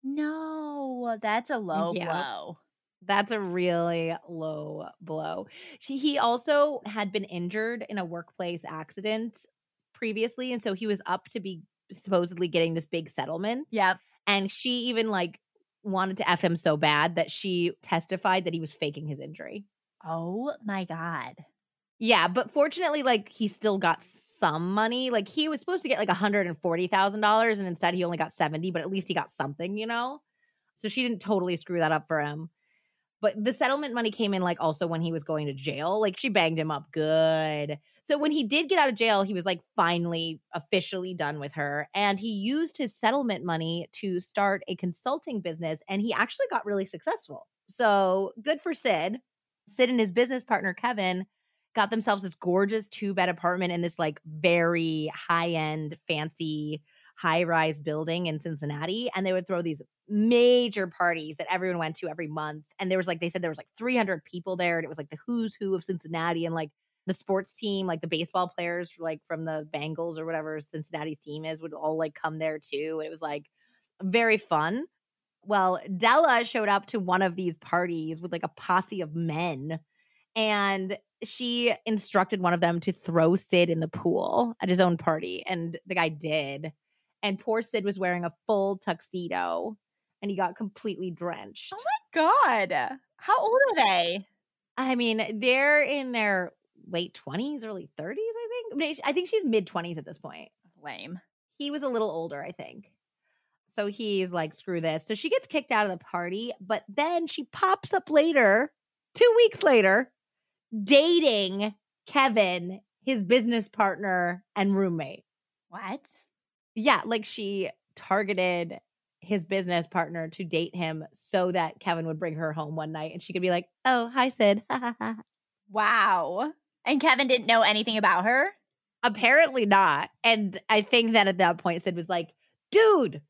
no, that's a low Yeah. blow. That's a really low blow. She, he also had been injured in a workplace accident previously. And so he was up to be supposedly getting this big settlement. Yep. And she even like wanted to F him so bad that she testified that he was faking his injury. Oh my god. Yeah, but fortunately, like he still got some money. Like he was supposed to get like $140,000 and instead he only got 70, but at least he got something, you know? So she didn't totally screw that up for him. But the settlement money came in like also when he was going to jail. Like she banged him up good. So when he did get out of jail, he was like finally officially done with her. And he used his settlement money to start a consulting business and he actually got really successful. So good for Sid. Sid and his business partner, Kevin, got themselves this gorgeous two bed apartment in this like very high end, fancy, high rise building in Cincinnati. And they would throw these major parties that everyone went to every month. And there was like, they said there was like 300 people there. And it was like the who's who of Cincinnati and like the sports team, like the baseball players, like from the Bengals or whatever Cincinnati's team is, would all like come there too. And it was like very fun. Well, Della showed up to one of these parties with like a posse of men. And she instructed one of them to throw Sid in the pool at his own party. And the guy did. And poor Sid was wearing a full tuxedo and he got completely drenched. Oh my God. How old are they? I mean, they're in their late 20s, early 30s, I think. I, think she's mid 20s at this point. Lame. He was a little older, I think. So he's like, screw this. So she gets kicked out of the party, but then she pops up later, two weeks later, dating Kevin, his business partner and roommate. What? Yeah, like she targeted his business partner to date him so that Kevin would bring her home one night and she could be like, oh, hi, Sid. Wow. And Kevin didn't know anything about her? Apparently not. And I think that at that point, Sid was like, dude,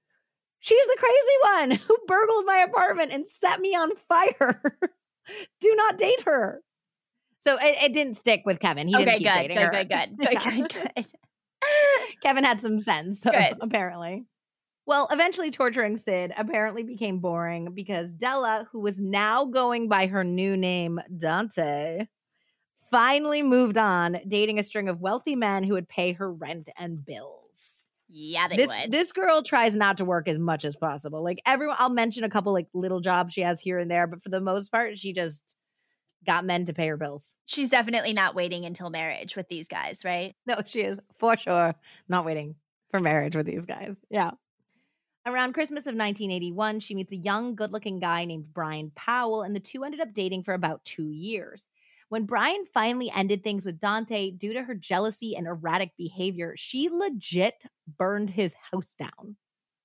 she's the crazy one who burgled my apartment and set me on fire. Do not date her. So it, it didn't stick with Kevin. He okay, didn't keep good, dating good, her. good, good, good, good, good. Kevin had some sense, so, apparently. Well, eventually torturing Sid apparently became boring because Della, who was now going by her new name, Dante, finally moved on, dating a string of wealthy men who would pay her rent and bills. Yeah, they This would. this girl tries not to work as much as possible. Like everyone, I'll mention a couple like little jobs she has here and there, but for the most part, she just got men to pay her bills. She's definitely not waiting until marriage with these guys, right? No, she is for sure not waiting for marriage with these guys. Yeah. Around Christmas of 1981, she meets a young, good looking guy named Brian Powell, and the two ended up dating for about two years. When Brian finally ended things with Dante due to her jealousy and erratic behavior, she legit burned his house down.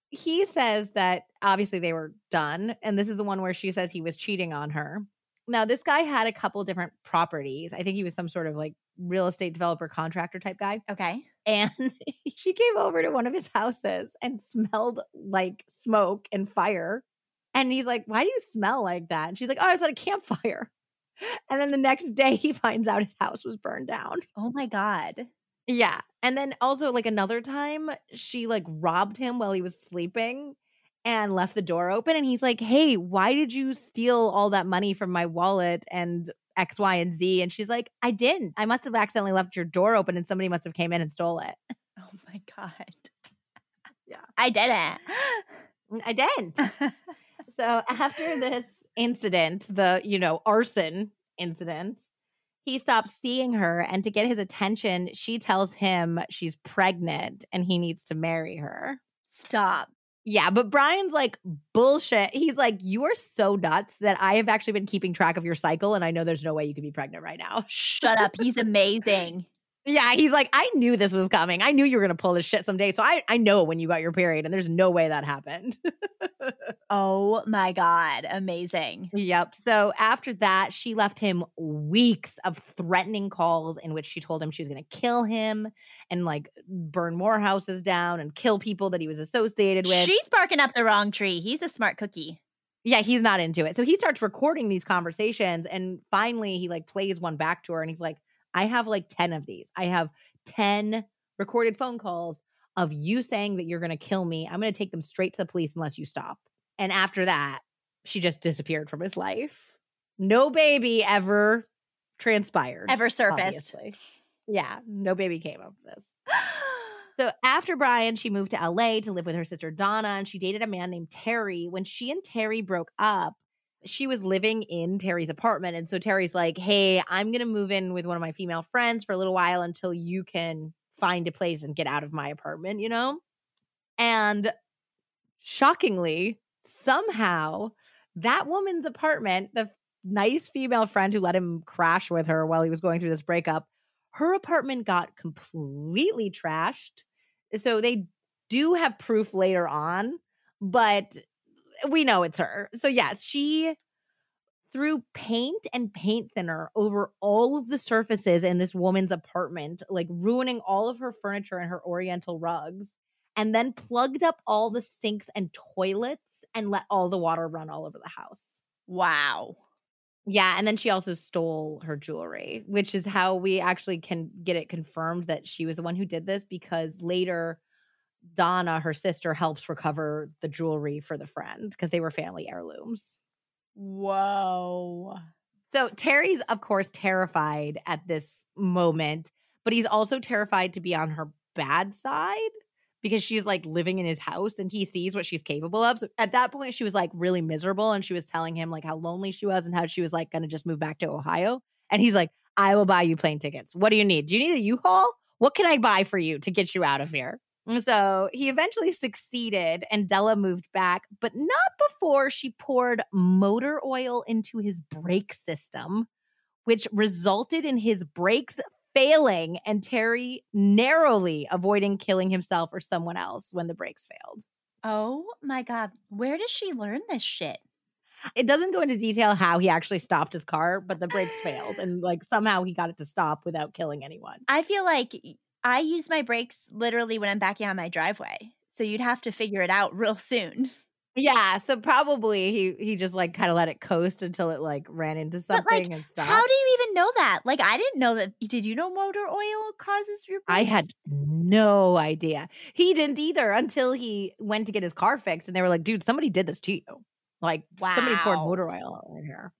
He says that obviously they were done. And this is the one where she says he was cheating on her. Now, this guy had a couple different properties. I think he was some sort of like real estate developer contractor type guy. Okay. And she came over to one of his houses and smelled like smoke and fire. And he's like, Why do you smell like that? And she's like, Oh, I was at a campfire. And then the next day he finds out his house was burned down. Oh my God. Yeah. And then also, like another time, she like robbed him while he was sleeping and left the door open. And he's like, Hey, why did you steal all that money from my wallet and X, Y, and Z? And she's like, I didn't. I must have accidentally left your door open and somebody must have came in and stole it. Oh my God. Yeah. I didn't. Mm, I didn't. so after this incident, the, you know, arson incident, he stops seeing her. And to get his attention, she tells him she's pregnant and he needs to marry her. Stop. Yeah, but Brian's like, bullshit. He's like, you are so nuts that I have actually been keeping track of your cycle and I know there's no way you could be pregnant right now. Shut up. He's amazing. Yeah, he's like, I knew this was coming. I knew you were gonna pull this shit someday. So I, I know when you got your period, and there's no way that happened. Oh my God. Amazing. yep. So after that, she left him weeks of threatening calls in which she told him she was gonna kill him and like burn more houses down and kill people that he was associated with. She's barking up the wrong tree. He's a smart cookie. yeah, he's not into it. So he starts recording these conversations and finally he like plays one back to her and he's like, I have like 10 of these. I have 10 recorded phone calls of you saying that you're going to kill me. I'm going to take them straight to the police unless you stop. And after that, she just disappeared from his life. No baby ever transpired. Ever surfaced. obviously. Yeah, no baby came of this. So after Brian, she moved to LA to live with her sister Donna, and she dated a man named Terry. When she and Terry broke up, she was living in Terry's apartment. And so Terry's like, Hey, I'm going to move in with one of my female friends for a little while until you can find a place and get out of my apartment, you know? And shockingly, somehow, that woman's apartment, the nice female friend who let him crash with her while he was going through this breakup, her apartment got completely trashed. So they do have proof later on, but we know it's her. So yes, she threw paint and paint thinner over all of the surfaces in this woman's apartment, like ruining all of her furniture and her oriental rugs, and then plugged up all the sinks and toilets and let all the water run all over the house. wow. Yeah, and then she also stole her jewelry, which is how we actually can get it confirmed that she was the one who did this because later Donna, her sister, helps recover the jewelry for the friend because they were family heirlooms. Whoa. So Terry's, of course, terrified at this moment, but he's also terrified to be on her bad side because she's like living in his house and he sees what she's capable of. So at that point, she was like really miserable and she was telling him like how lonely she was and how she was like going to just move back to Ohio. And he's like, I will buy you plane tickets. What do you need? Do you need a U Haul? What can I buy for you to get you out of here? And So he eventually succeeded and Della moved back, but not before she poured motor oil into his brake system, which resulted in his brakes failing and Terry narrowly avoiding killing himself or someone else when the brakes failed. Oh my God. Where does she learn this shit? It doesn't go into detail how he actually stopped his car, but the brakes failed and like somehow he got it to stop without killing anyone. I feel like I use my brakes literally when I'm backing on my driveway. So you'd have to figure it out real soon. Yeah, so probably he he just like kind of let it coast until it like ran into But, like, something and stopped. How do you even know that? Like, I didn't know that. Did you know motor oil causes your brakes? I had no idea. He didn't either until he went to get his car fixed and they were like, dude, somebody did this to you. Like wow. somebody poured motor oil in here.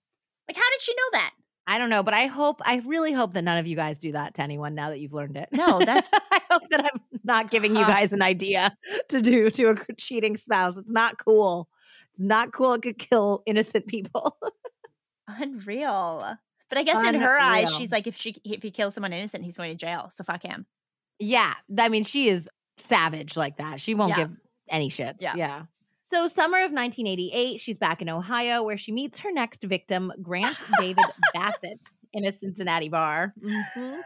Like, how did she know that? I don't know, but I hope, I really hope that none of you guys do that to anyone now that you've learned it. No, that's- I hope that I'm not giving you guys an idea to do to a cheating spouse. It's not cool. It's not cool. It could kill innocent people. Unreal. But I guess in her eyes, she's like, if she if he kills someone innocent, he's going to jail. So fuck him. yeah. I mean, she is savage like that. She won't Yeah. give any shits. Yeah. yeah. So, summer of 1988, she's back in Ohio where she meets her next victim, Grant David Bassett. in a Cincinnati bar. Mm-hmm.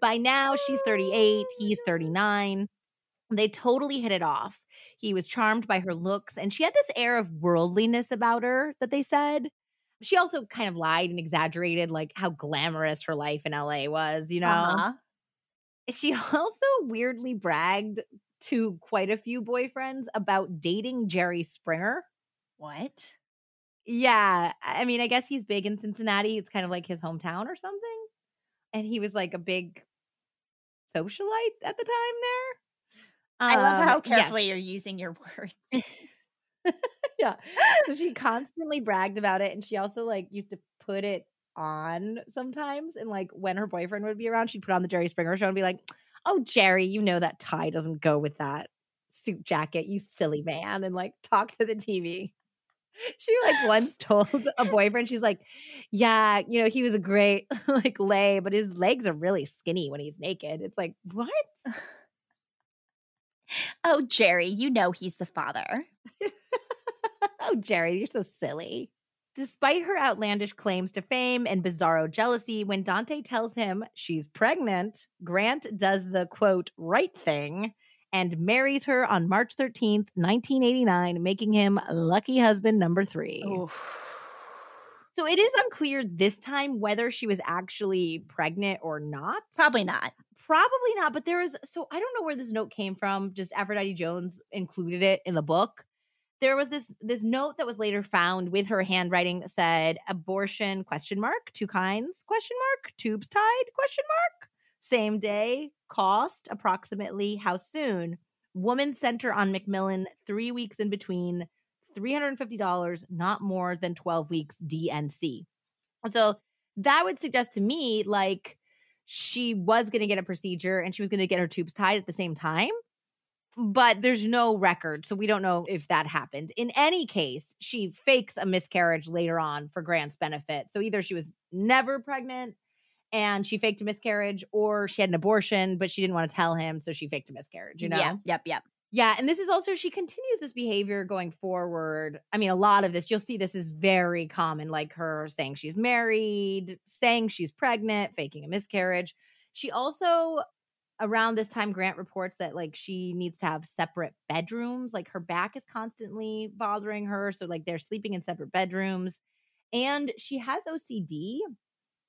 By now, she's 38, he's 39. They totally hit it off. He was charmed by her looks, and she had this air of worldliness about her that they said. She also kind of lied and exaggerated, like how glamorous her life in LA was, you know? Uh-huh. She also weirdly bragged to quite a few boyfriends about dating Jerry Springer. What? Yeah. I mean, I guess he's big in Cincinnati. It's kind of like his hometown or something. And he was like a big socialite at the time there. I love how um, carefully yes. you're using your words. yeah. So she constantly bragged about it. And she also like used to put it on sometimes. And like when her boyfriend would be around, she'd put on the Jerry Springer show and be like, Oh, Jerry, you know that tie doesn't go with that suit jacket, you silly man. And like talk to the TV she like once told a boyfriend, she's like, Yeah, you know, he was a great like lay, but his legs are really skinny when he's naked. It's like, what? Oh, Jerry, you know he's the father. oh, Jerry, you're so silly. Despite her outlandish claims to fame and bizarro jealousy, when Dante tells him she's pregnant, Grant does the quote, right thing and marries her on March 13th, 1989, making him lucky husband number three. Oof. So it is unclear this time whether she was actually pregnant or not. Probably not. Probably not. But there is, so I don't know where this note came from. Just Aphrodite Jones included it in the book. There was this this note that was later found with her handwriting that said abortion question mark two kinds question mark tubes tied question mark same day, cost approximately how soon? Woman Center on McMillan, three weeks in between, $350, not more than 12 weeks D&C. So that would suggest to me like she was going to get a procedure and she was going to get her tubes tied at the same time. But there's no record. So we don't know if that happened. In any case, she fakes a miscarriage later on for Grant's benefit. So either she was never pregnant and she faked a miscarriage or she had an abortion, but she didn't want to tell him. So she faked a miscarriage, you know? Yeah. Yep. Yep. Yeah. And this is also, she continues this behavior going forward. I mean, a lot of this, you'll see this is very common, like her saying she's married, saying she's pregnant, faking a miscarriage. She also, around this time, Grant reports that like she needs to have separate bedrooms. Like her back is constantly bothering her. So, like, they're sleeping in separate bedrooms. And she has OCD.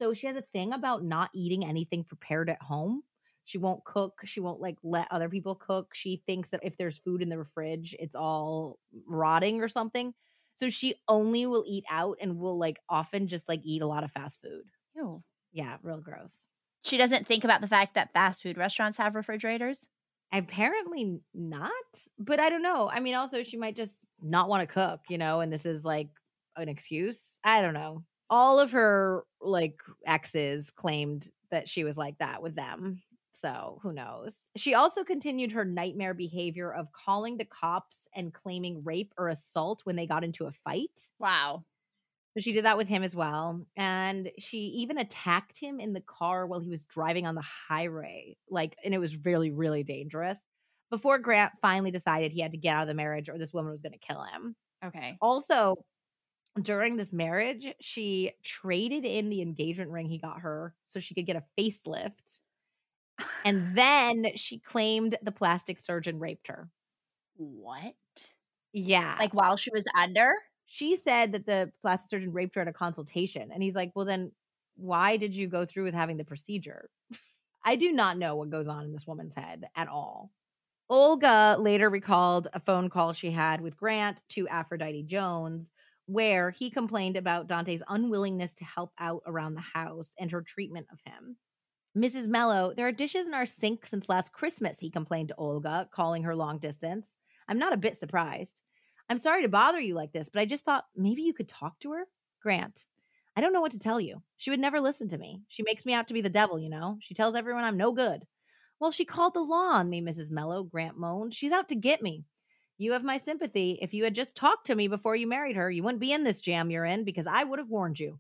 So she has a thing about not eating anything prepared at home. She won't cook. She won't like let other people cook. She thinks that if there's food in the fridge, it's all rotting or something. So she only will eat out and will like often just like eat a lot of fast food. Ew. Yeah, real gross. She doesn't think about the fact that fast food restaurants have refrigerators. Apparently not, but I don't know. I mean, also she might just not want to cook, you know, and this is like an excuse. I don't know all of her like exes claimed that she was like that with them. So who knows? She also continued her nightmare behavior of calling the cops and claiming rape or assault when they got into a fight. Wow. So she did that with him as well. And she even attacked him in the car while he was driving on the highway. Like, and it was really, really dangerous. Before Grant finally decided he had to get out of the marriage or this woman was going to kill him. Okay. Also, during this marriage, she traded in the engagement ring he got her so she could get a facelift. And then she claimed the plastic surgeon raped her. What? Yeah. Like while she was under? She said that the plastic surgeon raped her at a consultation. And he's like, well, then why did you go through with having the procedure? I do not know what goes on in this woman's head at all. Olga later recalled a phone call she had with Grant to Aphrodite Jones where he complained about Dante's unwillingness to help out around the house and her treatment of him. Mrs. Mello, there are dishes in our sink since last Christmas, he complained to Olga, calling her long distance. I'm not a bit surprised. I'm sorry to bother you like this, but I just thought maybe you could talk to her. Grant, I don't know what to tell you. She would never listen to me. She makes me out to be the devil, you know? She tells everyone I'm no good. Well, she called the law on me, Mrs. Mello, Grant moaned. She's out to get me. You have my sympathy. If you had just talked to me before you married her, you wouldn't be in this jam you're in because I would have warned you.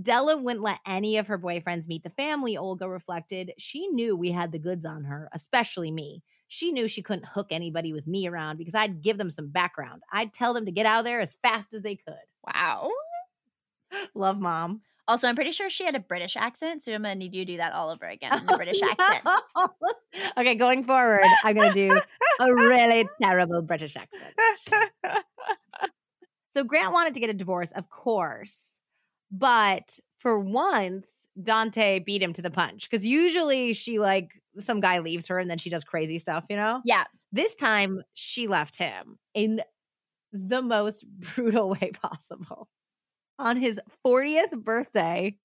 Della wouldn't let any of her boyfriends meet the family, Olga reflected. She knew we had the goods on her, especially me. She knew she couldn't hook anybody with me around because I'd give them some background. I'd tell them to get out of there as fast as they could. Wow. Love mom. Also, I'm pretty sure she had a British accent, so I'm gonna need you to do that all over again in the British accent. okay, going forward, I'm gonna do a really terrible British accent. so Grant wanted to get a divorce, of course, but for once, Dante beat him to the punch because usually she like some guy leaves her and then she does crazy stuff, you know? Yeah. This time she left him in the most brutal way possible. On his 40th birthday,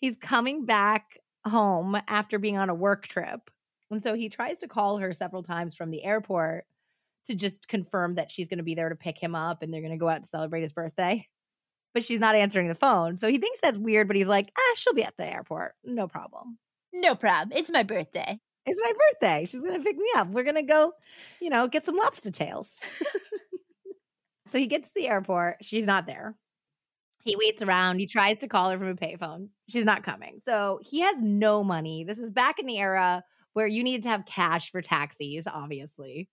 he's coming back home after being on a work trip. And so he tries to call her several times from the airport to just confirm that she's going to be there to pick him up and they're going to go out to celebrate his birthday. But she's not answering the phone. So he thinks that's weird, but he's like, ah, she'll be at the airport. No problem. No problem. It's my birthday. It's my birthday. She's going to pick me up. We're going to go, you know, get some lobster tails. so he gets to the airport. She's not there. He waits around. He tries to call her from a payphone. She's not coming. So he has no money. This is back in the era where you needed to have cash for taxis, obviously.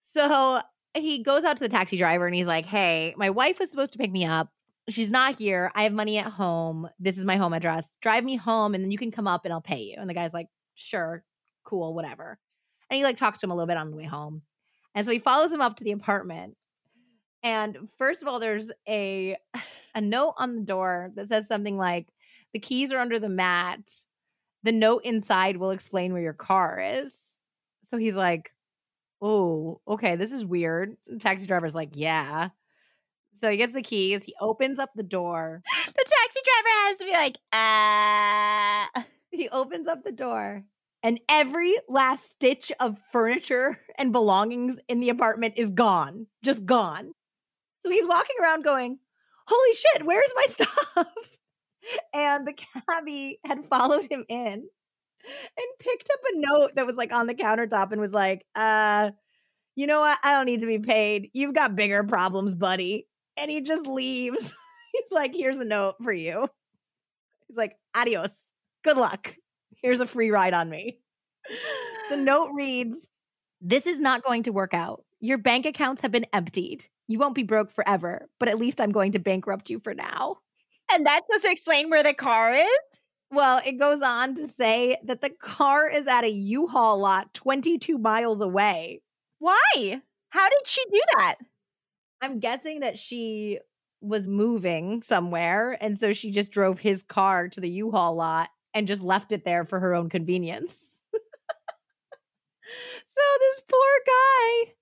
So he goes out to the taxi driver and he's like, Hey, my wife was supposed to pick me up. She's not here. I have money at home. This is my home address. Drive me home and then you can come up and I'll pay you. And the guy's like, Sure, cool, whatever. And he like talks to him a little bit on the way home. And so he follows him up to the apartment. And first of all, there's a a note on the door that says something like, the keys are under the mat. The note inside will explain where your car is. So he's like, Oh, okay, this is weird. The taxi driver's like, Yeah. So he gets the keys, he opens up the door. The taxi driver has to be like, ah. He opens up the door, and every last stitch of furniture and belongings in the apartment is gone, just gone. So he's walking around going, Holy shit, where's my stuff? And the cabbie had followed him in and picked up a note that was like on the countertop and was like, uh, you know what? I don't need to be paid. You've got bigger problems, buddy. And he just leaves. He's like, here's a note for you. He's like, adios. Good luck. Here's a free ride on me. The note reads, This is not going to work out. Your bank accounts have been emptied. You won't be broke forever, but at least I'm going to bankrupt you for now. And that's supposed to explain where the car is? Well, it goes on to say that the car is at a U-Haul lot 22 miles away. Why? How did she do that? I'm guessing that she was moving somewhere and so she just drove his car to the U-Haul lot and just left it there for her own convenience. so this poor guy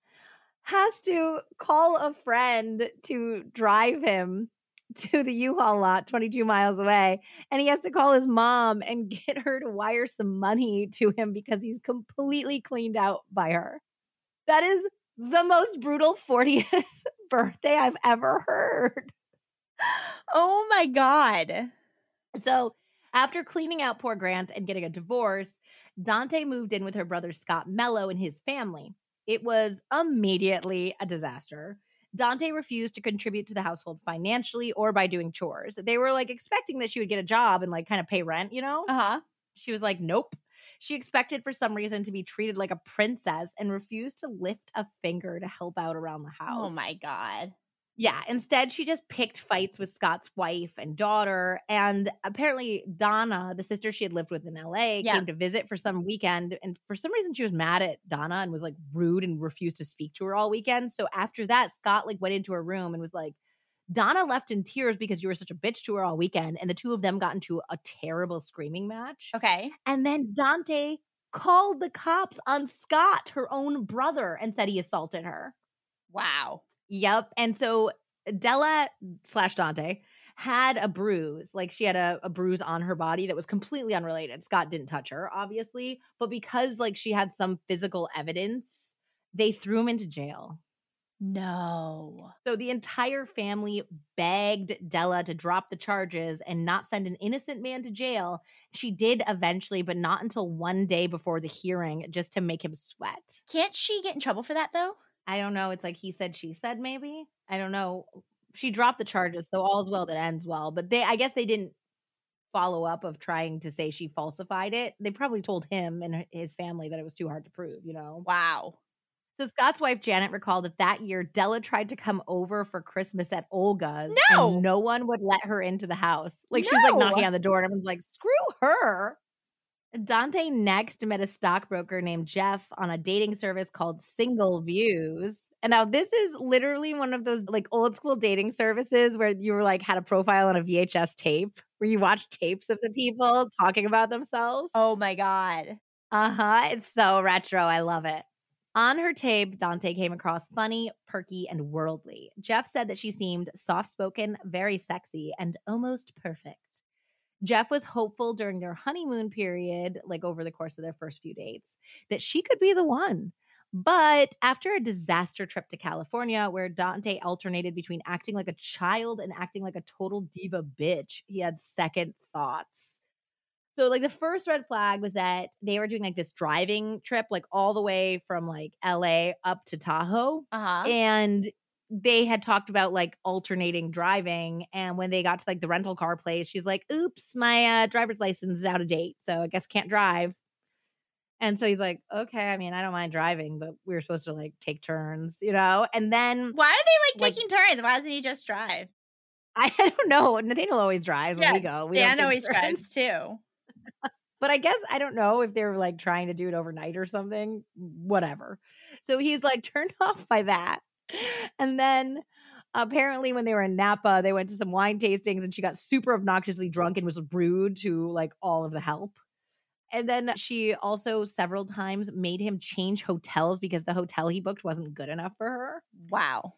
has to call a friend to drive him to the U-Haul lot 22 miles away and he has to call his mom and get her to wire some money to him because he's completely cleaned out by her. That is the most brutal 40th birthday I've ever heard. Oh my God. So, after cleaning out poor Grant and getting a divorce, Dante moved in with her brother Scott Mello and his family. It was immediately a disaster. Dante refused to contribute to the household financially or by doing chores. They were like expecting that she would get a job and like kind of pay rent, you know? Uh huh. She was like, nope. She expected for some reason to be treated like a princess and refused to lift a finger to help out around the house. Oh my God. Yeah, instead she just picked fights with Scott's wife and daughter. And apparently Donna, the sister she had lived with in LA, Yeah. came to visit for some weekend. And for some reason she was mad at Donna and was like rude and refused to speak to her all weekend. So after that, Scott like went into her room and was like, Donna left in tears because you were such a bitch to her all weekend. And the two of them got into a terrible screaming match. Okay. And then Dante called the cops on Scott, her own brother, and said he assaulted her. Wow. Yep. And so Della slash Dante had a bruise. Like she had a, a bruise on her body that was completely unrelated. Scott didn't touch her, obviously. But because like she had some physical evidence, they threw him into jail. No. So the entire family begged Della to drop the charges and not send an innocent man to jail. She did eventually, but not until one day before the hearing, just to make him sweat. Can't she get in trouble for that though? I don't know. It's like he said, she said, maybe. I don't know. She dropped the charges, so all's well that ends well. But they, I guess, they didn't follow up of trying to say she falsified it. They probably told him and his family that it was too hard to prove. You know. Wow. So Scott's wife Janet recalled that that year Della tried to come over for Christmas at Olga's. No. and no one would let her into the house. Like she's like knocking on the door, and everyone's like, "Screw her." Dante next met a stockbroker named Jeff on a dating service called Single Views. And now this is literally one of those like old school dating services where you were like had a profile on a VHS tape where you watch tapes of the people talking about themselves. Oh my God. Uh huh. It's so retro. I love it. On her tape, Dante came across funny, perky, and worldly. Jeff said that she seemed soft spoken, very sexy, and almost perfect. Jeff was hopeful during their honeymoon period, like over the course of their first few dates, that she could be the one. But after a disaster trip to California, where Dante alternated between acting like a child and acting like a total diva bitch, he had second thoughts. So, like, the first red flag was that they were doing like this driving trip, like all the way from like LA up to Tahoe. Uh huh. And they had talked about like alternating driving. And when they got to like the rental car place, she's like, oops, my uh, driver's license is out of date. So I guess can't drive. And so he's like, okay, I mean, I don't mind driving, but we were supposed to like take turns, you know? And then Why are they Like- like taking turns? Why doesn't he just drive? I, I don't know. Nathaniel always drives when we go. We Dan always turns. drives too. But I guess I don't know if they're like trying to do it overnight or something. Whatever. So he's like turned off by that. And then apparently when they were in Napa, they went to some wine tastings and she got super obnoxiously drunk and was rude to like all of the help. And then she also several times made him change hotels because the hotel he booked wasn't good enough for her. Wow.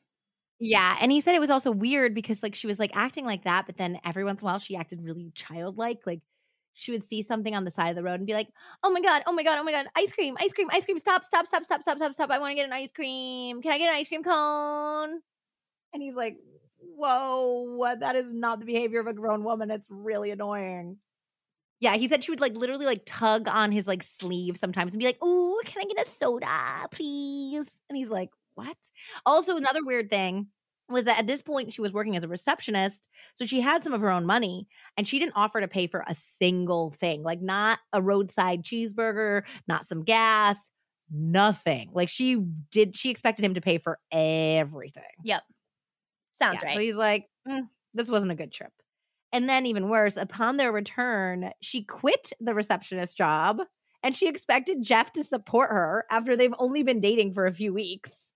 Yeah, and he said it was also weird because like she was like acting like that, but then every once in a while she acted really childlike. Like she would see something on the side of the road and be like, "Oh my god, oh my god, oh my god, ice cream, ice cream, ice cream! Stop, stop, stop, stop, stop, stop, stop! I want to get an ice cream. Can I get an ice cream cone?" And he's like, "Whoa? That is not the behavior of a grown woman. It's really annoying." Yeah, he said she would like literally like tug on his like sleeve sometimes and be like, "Ooh, can I get a soda, please?" And he's like, "What?" Also, another weird thing was that at this point she was working as a receptionist, so she had some of her own money, and she didn't offer to pay for a single thing, like not a roadside cheeseburger, not some gas, nothing. Like she did, she expected him to pay for everything. Yep. Sounds Yeah, right. So he's like, "Mm, this wasn't a good trip. And then, even worse, upon their return, she quit the receptionist job and she expected Jeff to support her after they've only been dating for a few weeks.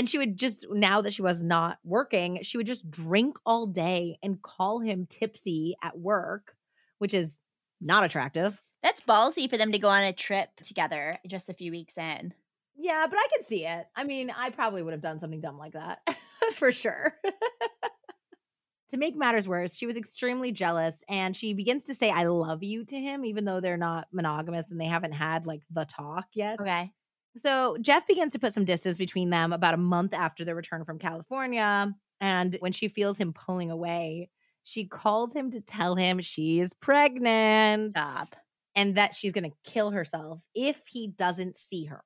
And she would just, now that she was not working, she would just drink all day and call him tipsy at work, which is not attractive. That's ballsy for them to go on a trip together just a few weeks in. Yeah, but I can see it. I mean, I probably would have done something dumb like that for sure. to make matters worse, she was extremely jealous and she begins to say, I love you to him, even though they're not monogamous and they haven't had like the talk yet. Okay. So Jeff begins to put some distance between them about a month after their return from California. And when she feels him pulling away, she calls him to tell him she's pregnant Stop. and that she's going to kill herself if he doesn't see her.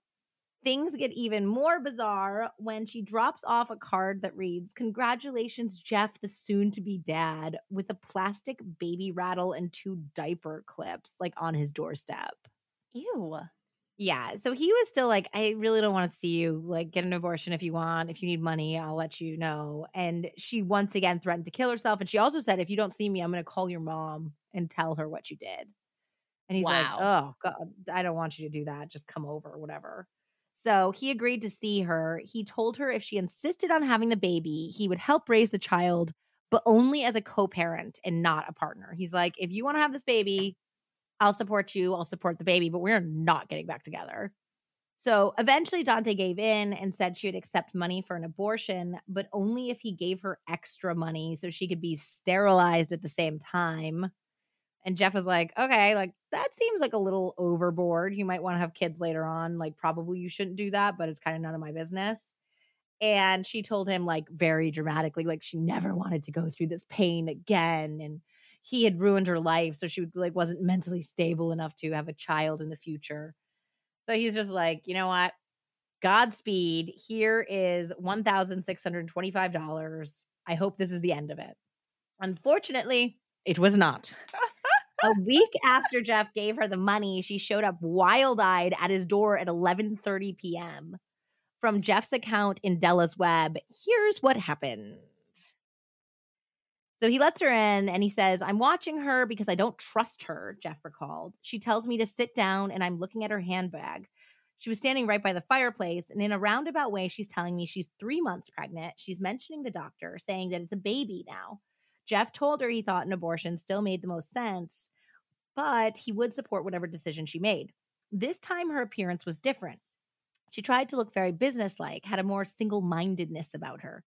Things get even more bizarre when she drops off a card that reads, Congratulations, Jeff, the soon to be dad, with a plastic baby rattle and two diaper clips like on his doorstep. Ew. Yeah. So he was still like, I really don't want to see you. Like, get an abortion if you want. If you need money, I'll let you know. And she once again threatened to kill herself. And she also said, If you don't see me, I'm going to call your mom and tell her what you did. And he's like, Oh, God, I don't want you to do that. Just come over, whatever. So he agreed to see her. He told her if she insisted on having the baby, he would help raise the child, but only as a co parent and not a partner. He's like, If you want to have this baby, I'll support you. I'll support the baby, but we're not getting back together. So eventually, Dante gave in and said she would accept money for an abortion, but only if he gave her extra money so she could be sterilized at the same time. And Jeff was like, okay, like that seems like a little overboard. You might want to have kids later on. Like, probably you shouldn't do that, but it's kind of none of my business. And she told him, like, very dramatically, like she never wanted to go through this pain again. And he had ruined her life. So she would, like wasn't mentally stable enough to have a child in the future. So he's just like, you know what? Godspeed. Here is $1,625. I hope this is the end of it. Unfortunately, it was not. a week after Jeff gave her the money, she showed up wild-eyed at his door at 11:30 p.m. from Jeff's account in Della's web. Here's what happened. So he lets her in and he says, I'm watching her because I don't trust her, Jeff recalled. She tells me to sit down and I'm looking at her handbag. She was standing right by the fireplace, and in a roundabout way, she's telling me she's three months pregnant. She's mentioning the doctor, saying that it's a baby now. Jeff told her he thought an abortion still made the most sense, but he would support whatever decision she made. This time, her appearance was different. She tried to look very businesslike, had a more single mindedness about her.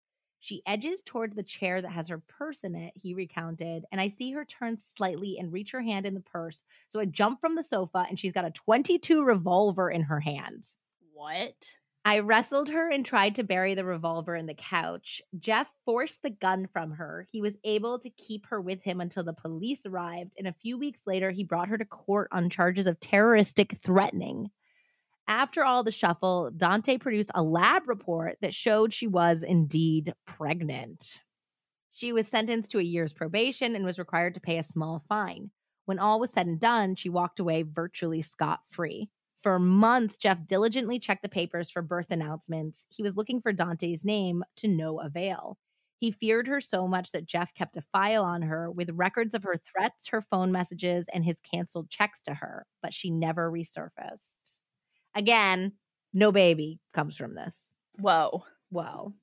She edges toward the chair that has her purse in it, he recounted, and I see her turn slightly and reach her hand in the purse. So I jump from the sofa and she's got a 22 revolver in her hand. What? I wrestled her and tried to bury the revolver in the couch. Jeff forced the gun from her. He was able to keep her with him until the police arrived, and a few weeks later, he brought her to court on charges of terroristic threatening. After all the shuffle, Dante produced a lab report that showed she was indeed pregnant. She was sentenced to a year's probation and was required to pay a small fine. When all was said and done, she walked away virtually scot free. For months, Jeff diligently checked the papers for birth announcements. He was looking for Dante's name to no avail. He feared her so much that Jeff kept a file on her with records of her threats, her phone messages, and his canceled checks to her, but she never resurfaced. Again, no baby comes from this. Whoa. Whoa.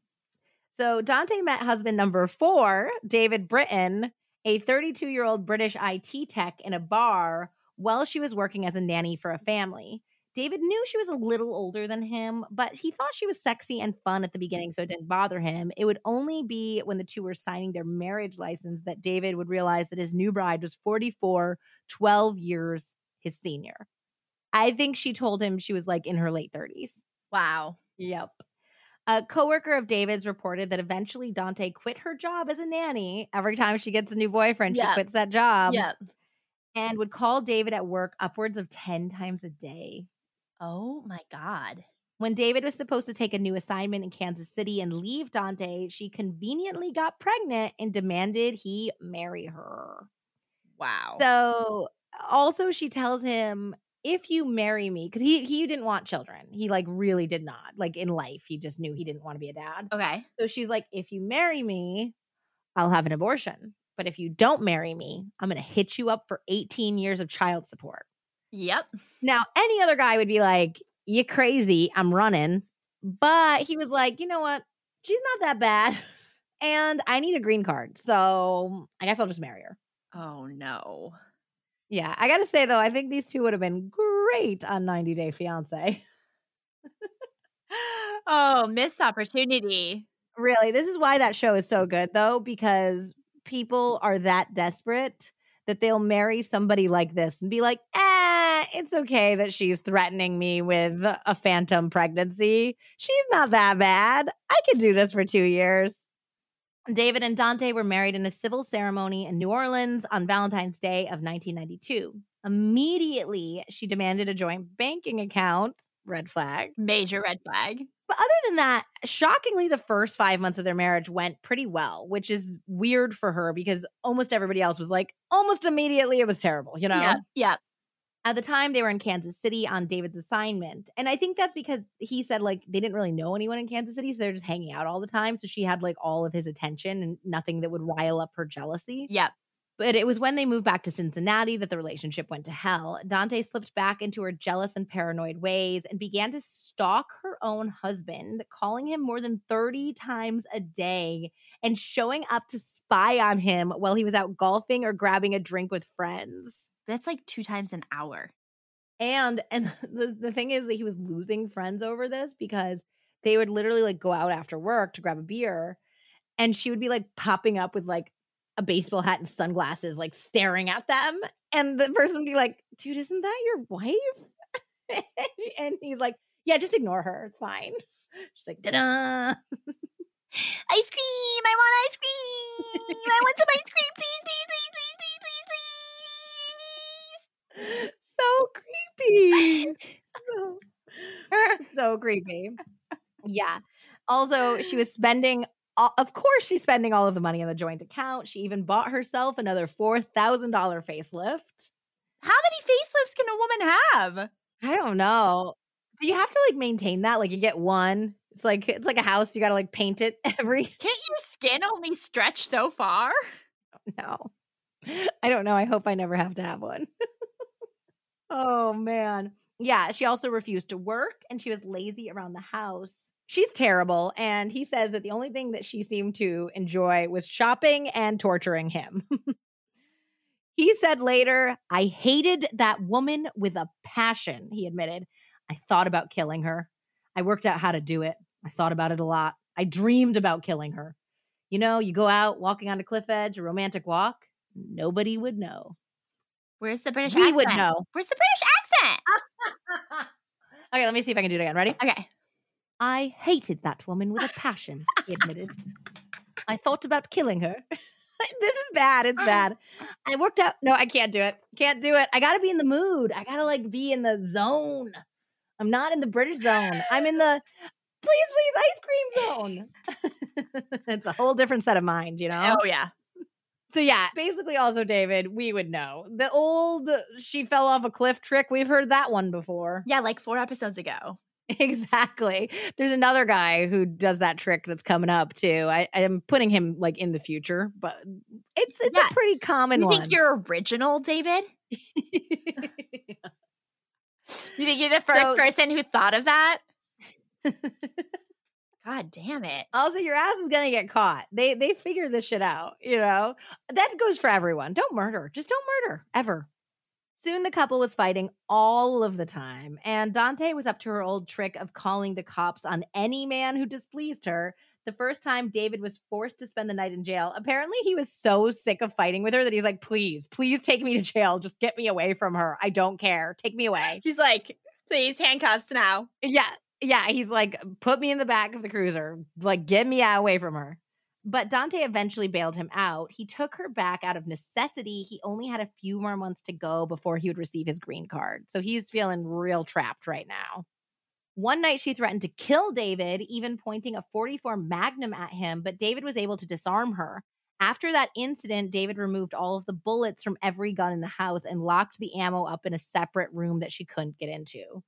So Dante met husband number four, David Britton, a 32 year old British IT tech in a bar while she was working as a nanny for a family. David knew she was a little older than him, but he thought she was sexy and fun at the beginning, so it didn't bother him. It would only be when the two were signing their marriage license that David would realize that his new bride was 44, 12 years his senior. I think she told him she was like in her late 30s. Wow. Yep. A coworker of David's reported that eventually Dante quit her job as a nanny. Every time she gets a new boyfriend, she quits that job Yep. and would call David at work upwards of 10 times a day. Oh my God. When David was supposed to take a new assignment in Kansas City and leave Dante, she conveniently got pregnant and demanded he marry her. Wow. So also she tells him if you marry me because he he didn't want children he like really did not like in life he just knew he didn't want to be a dad okay. so she's like if you marry me i'll have an abortion but if you don't marry me i'm gonna hit you up for 18 years of child support Yep. now any other guy would be like you crazy i'm running but he was like you know what she's not that bad and i need a green card so i guess i'll just marry her Oh no. Yeah, I gotta say though, I think these two would have been great on 90 Day Fiance. oh, missed opportunity. Really, this is why that show is so good though, because people are that desperate that they'll marry somebody like this and be like, eh, it's okay that she's threatening me with a phantom pregnancy. She's not that bad. I can do this for two years. David and Dante were married in a civil ceremony in New Orleans on Valentine's Day of 1992. Immediately, she demanded a joint banking account. Red flag. Major red flag. But other than that, shockingly, the first five months of their marriage went pretty well, which is weird for her because almost everybody else was like, almost immediately, it was terrible, you know? Yeah. Yep. At the time, they were in Kansas City on David's assignment. And I think that's because he said, like, they didn't really know anyone in Kansas City. So they're just hanging out all the time. So she had, like, all of his attention and nothing that would rile up her jealousy. Yep. But it was when they moved back to Cincinnati that the relationship went to hell. Dante slipped back into her jealous and paranoid ways and began to stalk her own husband, calling him more than 30 times a day and showing up to spy on him while he was out golfing or grabbing a drink with friends. That's like two times an hour. And and the, the thing is that he was losing friends over this because they would literally like go out after work to grab a beer and she would be like popping up with like a baseball hat and sunglasses, like staring at them. And the person would be like, dude, isn't that your wife? and he's like, yeah, just ignore her. It's fine. She's like, da da. Ice cream! I want ice cream! I want some ice cream, please, please, please, please, so creepy. so, so creepy. Yeah. Also, she was spending, all, of course, she's spending all of the money on the joint account. She even bought herself another $4,000 facelift. How many facelifts can a woman have? I don't know. Do you have to like maintain that? Like you get one. It's like it's like a house. You got to like paint it every. Can't your skin only stretch so far? No, I don't know. I hope I never have to have one. Oh man, yeah. She also refused to work, and she was lazy around the house. She's terrible, and he says that the only thing that she seemed to enjoy was shopping and torturing him. he said later, "I hated that woman with a passion." He admitted, "I thought about killing her. I worked out how to do it. I thought about it a lot. I dreamed about killing her. You know, you go out walking on a cliff edge, a romantic walk, nobody would know. Where's the British We accent? would know. Where's the British accent? okay, let me see if I can do it again. Ready? Okay. I hated that woman with a passion, he admitted. I thought about killing her. this is bad. It's bad. I worked out. No, I can't do it. Can't do it. I got to be in the mood. I got to like be in the zone. I'm not in the British zone. I'm in the please, please, ice cream zone. it's a whole different set of mind, you know? Oh yeah. So yeah, basically also David, we would know. The old she fell off a cliff trick, we've heard that one before. Yeah, like four episodes ago. Exactly. There's another guy who does that trick that's coming up too. I am putting him like in the future, but it's it's Yeah. a pretty common You one. think you're original, David? You think you're the first So- person who thought of that? God damn it. also your ass is gonna get caught. They they figure this shit out, you know? That goes for everyone. Don't murder. Just don't murder ever. Soon the couple was fighting all of the time, and Dante was up to her old trick of calling the cops on any man who displeased her. The first time David was forced to spend the night in jail, apparently he was so sick of fighting with her that he's like, please, please take me to jail. Just get me away from her. I don't care. Take me away. He's like, please, handcuffs now. Yeah. Yeah. He's like, put me in the back of the cruiser. Like, get me away from her. But Dante eventually bailed him out. He took her back out of necessity. He only had a few more months to go before he would receive his green card. So he's feeling real trapped right now. One night she threatened to kill David, even pointing a 44 Magnum at him, but David was able to disarm her. After that incident, David removed all of the bullets from every gun in the house and locked the ammo up in a separate room that she couldn't get into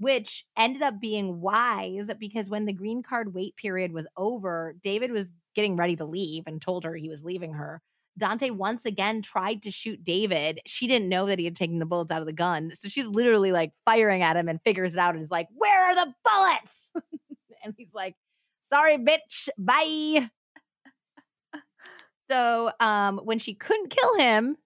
which ended up being wise because when the green card wait period was over, David was getting ready to leave and told her he was leaving her. Dante once again tried to shoot David. She didn't know that he had taken the bullets out of the gun. So she's literally like firing at him and figures it out and is like, Where are the bullets? and he's like, Sorry, bitch. Bye. So um, when she couldn't kill him,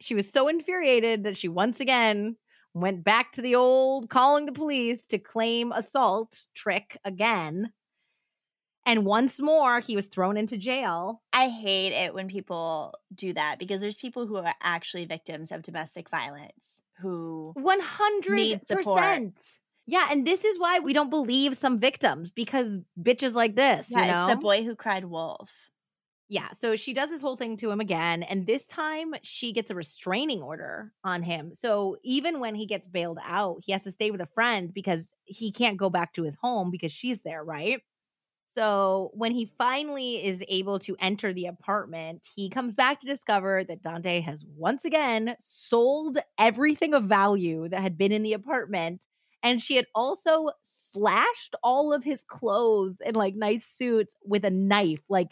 she was so infuriated that she once again went back to the old calling the police to claim assault trick again. And once more, he was thrown into jail. I hate it when people do that because there's people who are actually victims of domestic violence who 100%. Need support. Yeah. And this is why we don't believe some victims because bitches like this, yeah, you know? it's the boy who cried wolf. Yeah. So she does this whole thing to him again. And this time she gets a restraining order on him. So even when he gets bailed out, he has to stay with a friend because he can't go back to his home because she's there, right? So when he finally is able to enter the apartment, he comes back to discover that Dante has once again sold everything of value that had been in the apartment. And she had also slashed all of his clothes and like nice suits with a knife, like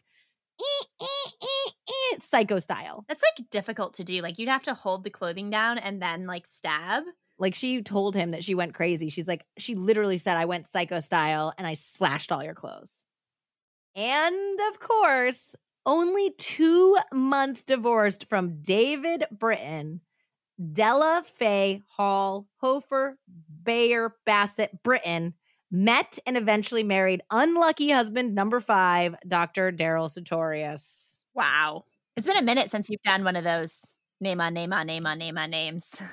psycho style. That's like difficult to do. Like you'd have to hold the clothing down and then like stab. Like she told him that she went crazy. She's like, she literally said, I went psycho style and I slashed all your clothes. And of course, only two months divorced from David Britton, Della Faye Hall Hofer Bayer Bassett Britton met and eventually married unlucky husband number five, Dr. Daryl Sutorius. Wow. It's been a minute since you've done one of those name on name on name on name on names.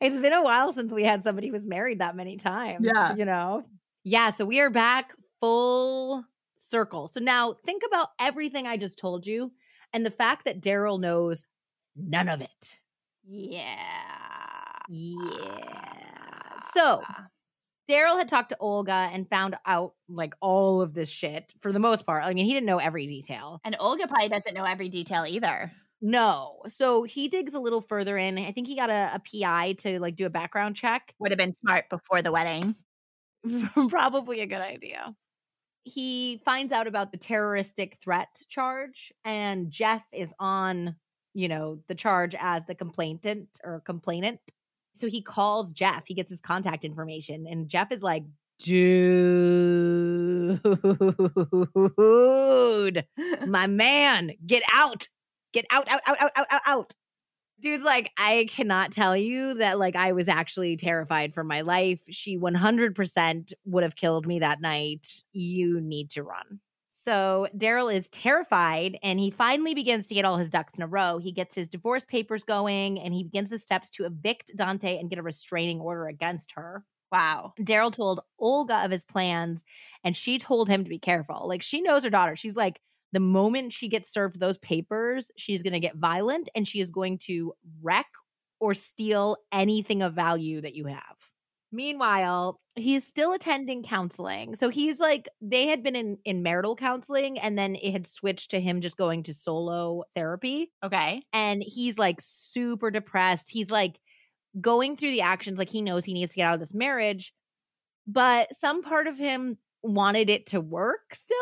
It's been a while since we had somebody who was married that many times. Yeah. You know? Yeah. So we are back full circle. So now think about everything I just told you and the fact that Daryl knows none of it. yeah. Yeah. Ah. So Daryl had talked to Olga and found out like all of this shit for the most part. I mean, he didn't know every detail. And Olga probably doesn't know every detail either. No. So he digs a little further in. I think he got a, a PI to like do a background check. Would have been smart before the wedding. Probably a good idea. He finds out about the terroristic threat charge, and Jeff is on, you know, the charge as the complainant or complainant. So he calls Jeff. He gets his contact information, and Jeff is like, dude, my man, get out, get out, out, out, out, out, out, out. Dude's like, I cannot tell you that, like, I was actually terrified for my life. She 100% would have killed me that night. You need to run. So Daryl is terrified and he finally begins to get all his ducks in a row. He gets his divorce papers going and he begins the steps to evict Dante and get a restraining order against her. Wow. Daryl told Olga of his plans and she told him to be careful. Like she knows her daughter. She's like, the moment she gets served those papers, she's going to get violent and she is going to wreck or steal anything of value that you have. Meanwhile, he's still attending counseling. So he's like they had been in in marital counseling and then it had switched to him just going to solo therapy. Okay. And he's like super depressed. He's like going through the actions like he knows he needs to get out of this marriage. But some part of him wanted it to work still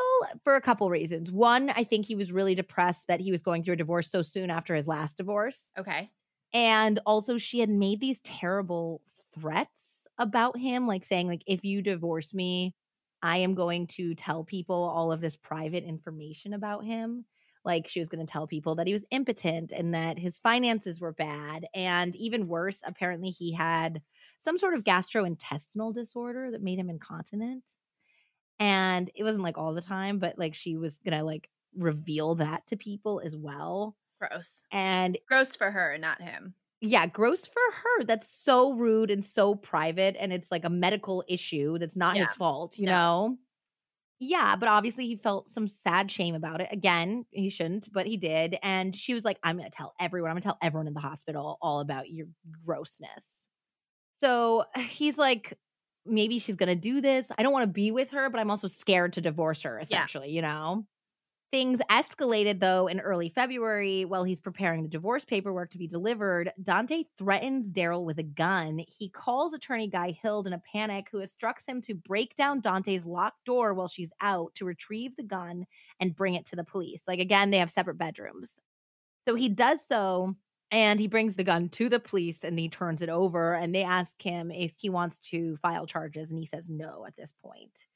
for a couple reasons. One, I think he was really depressed that he was going through a divorce so soon after his last divorce. Okay. And also she had made these terrible threats about him like saying like if you divorce me, I am going to tell people all of this private information about him. Like she was going to tell people that he was impotent and that his finances were bad and even worse apparently he had some sort of gastrointestinal disorder that made him incontinent and it wasn't like all the time but like she was gonna like reveal that to people as well Gross. and Gross for her, not him. Yeah gross for her that's so rude and so private and it's like a medical issue that's not his fault you No. know? Yeah but obviously he felt some sad shame about it again he shouldn't but he did and she was like i'm gonna tell everyone i'm gonna tell everyone in the hospital all about your grossness. So he's like maybe she's gonna do this i don't want to be with her but i'm also scared to divorce her essentially you know Things escalated though in early February while he's preparing the divorce paperwork to be delivered. Dante threatens Daryl with a gun. He calls attorney Guy Hild in a panic, who instructs him to break down Dante's locked door while she's out to retrieve the gun and bring it to the police. Like, again, they have separate bedrooms. So he does so and he brings the gun to the police and he turns it over and they ask him if he wants to file charges and he says no at this point.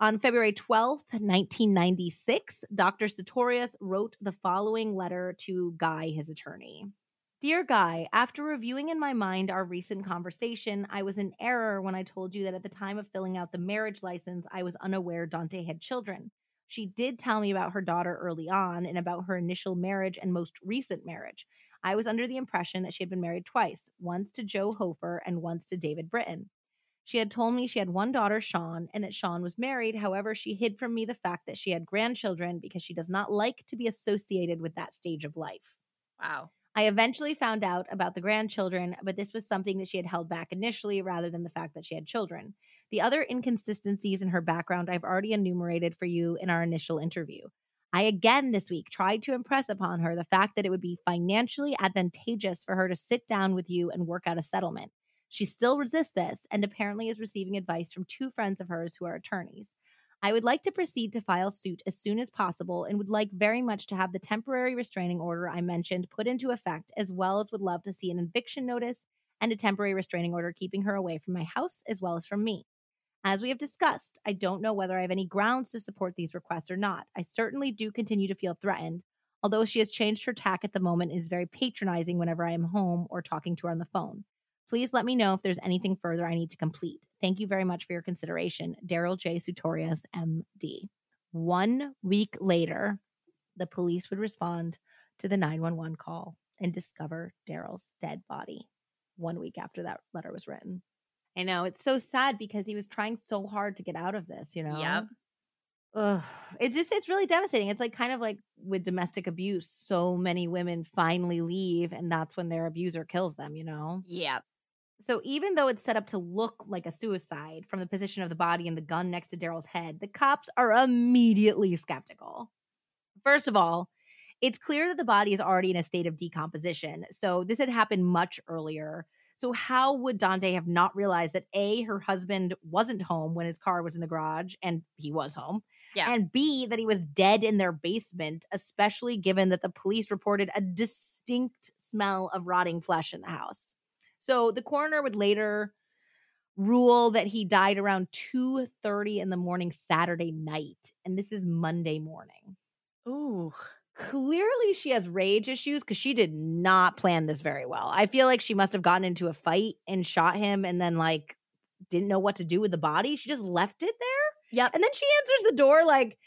On February 12th, 1996, Dr. Sutorius wrote the following letter to Guy, his attorney. Dear Guy, after reviewing in my mind our recent conversation, I was in error when I told you that at the time of filling out the marriage license, I was unaware Dante had children. She did tell me about her daughter early on and about her initial marriage and most recent marriage. I was under the impression that she had been married twice, once to Joe Hofer and once to David Britton. She had told me she had one daughter, Sean, and that Sean was married. However, she hid from me the fact that she had grandchildren because she does not like to be associated with that stage of life. Wow. I eventually found out about the grandchildren, but this was something that she had held back initially rather than the fact that she had children. The other inconsistencies in her background I've already enumerated for you in our initial interview. I again this week tried to impress upon her the fact that it would be financially advantageous for her to sit down with you and work out a settlement. She still resists this and apparently is receiving advice from two friends of hers who are attorneys. I would like to proceed to file suit as soon as possible and would like very much to have the temporary restraining order I mentioned put into effect, as well as would love to see an eviction notice and a temporary restraining order keeping her away from my house as well as from me. As we have discussed, I don't know whether I have any grounds to support these requests or not. I certainly do continue to feel threatened, although she has changed her tack at the moment and is very patronizing whenever I am home or talking to her on the phone. Please let me know if there's anything further I need to complete. Thank you very much for your consideration. Daryl J. Sutorius, MD. One week later, the police would respond to the 911 call and discover Daryl's dead body. One week after that letter was written. I know it's so sad because he was trying so hard to get out of this, you know? Yep. Ugh. It's just, it's really devastating. It's like kind of like with domestic abuse, so many women finally leave, and that's when their abuser kills them, you know? Yep. So even though it's set up to look like a suicide from the position of the body and the gun next to Daryl's head, the cops are immediately skeptical. First of all, it's clear that the body is already in a state of decomposition. So this had happened much earlier. So, how would Dante have not realized that A, her husband wasn't home when his car was in the garage and he was home? Yeah. And B, that he was dead in their basement, especially given that the police reported a distinct smell of rotting flesh in the house. So, the coroner would later rule that he died around 2:30 in the morning Saturday night and this is Monday morning. Ooh. Clearly she has rage issues cuz she did not plan this very well. I feel like she must have gotten into a fight and shot him and then like didn't know what to do with the body. She just left it there. Yep. And then she answers the door like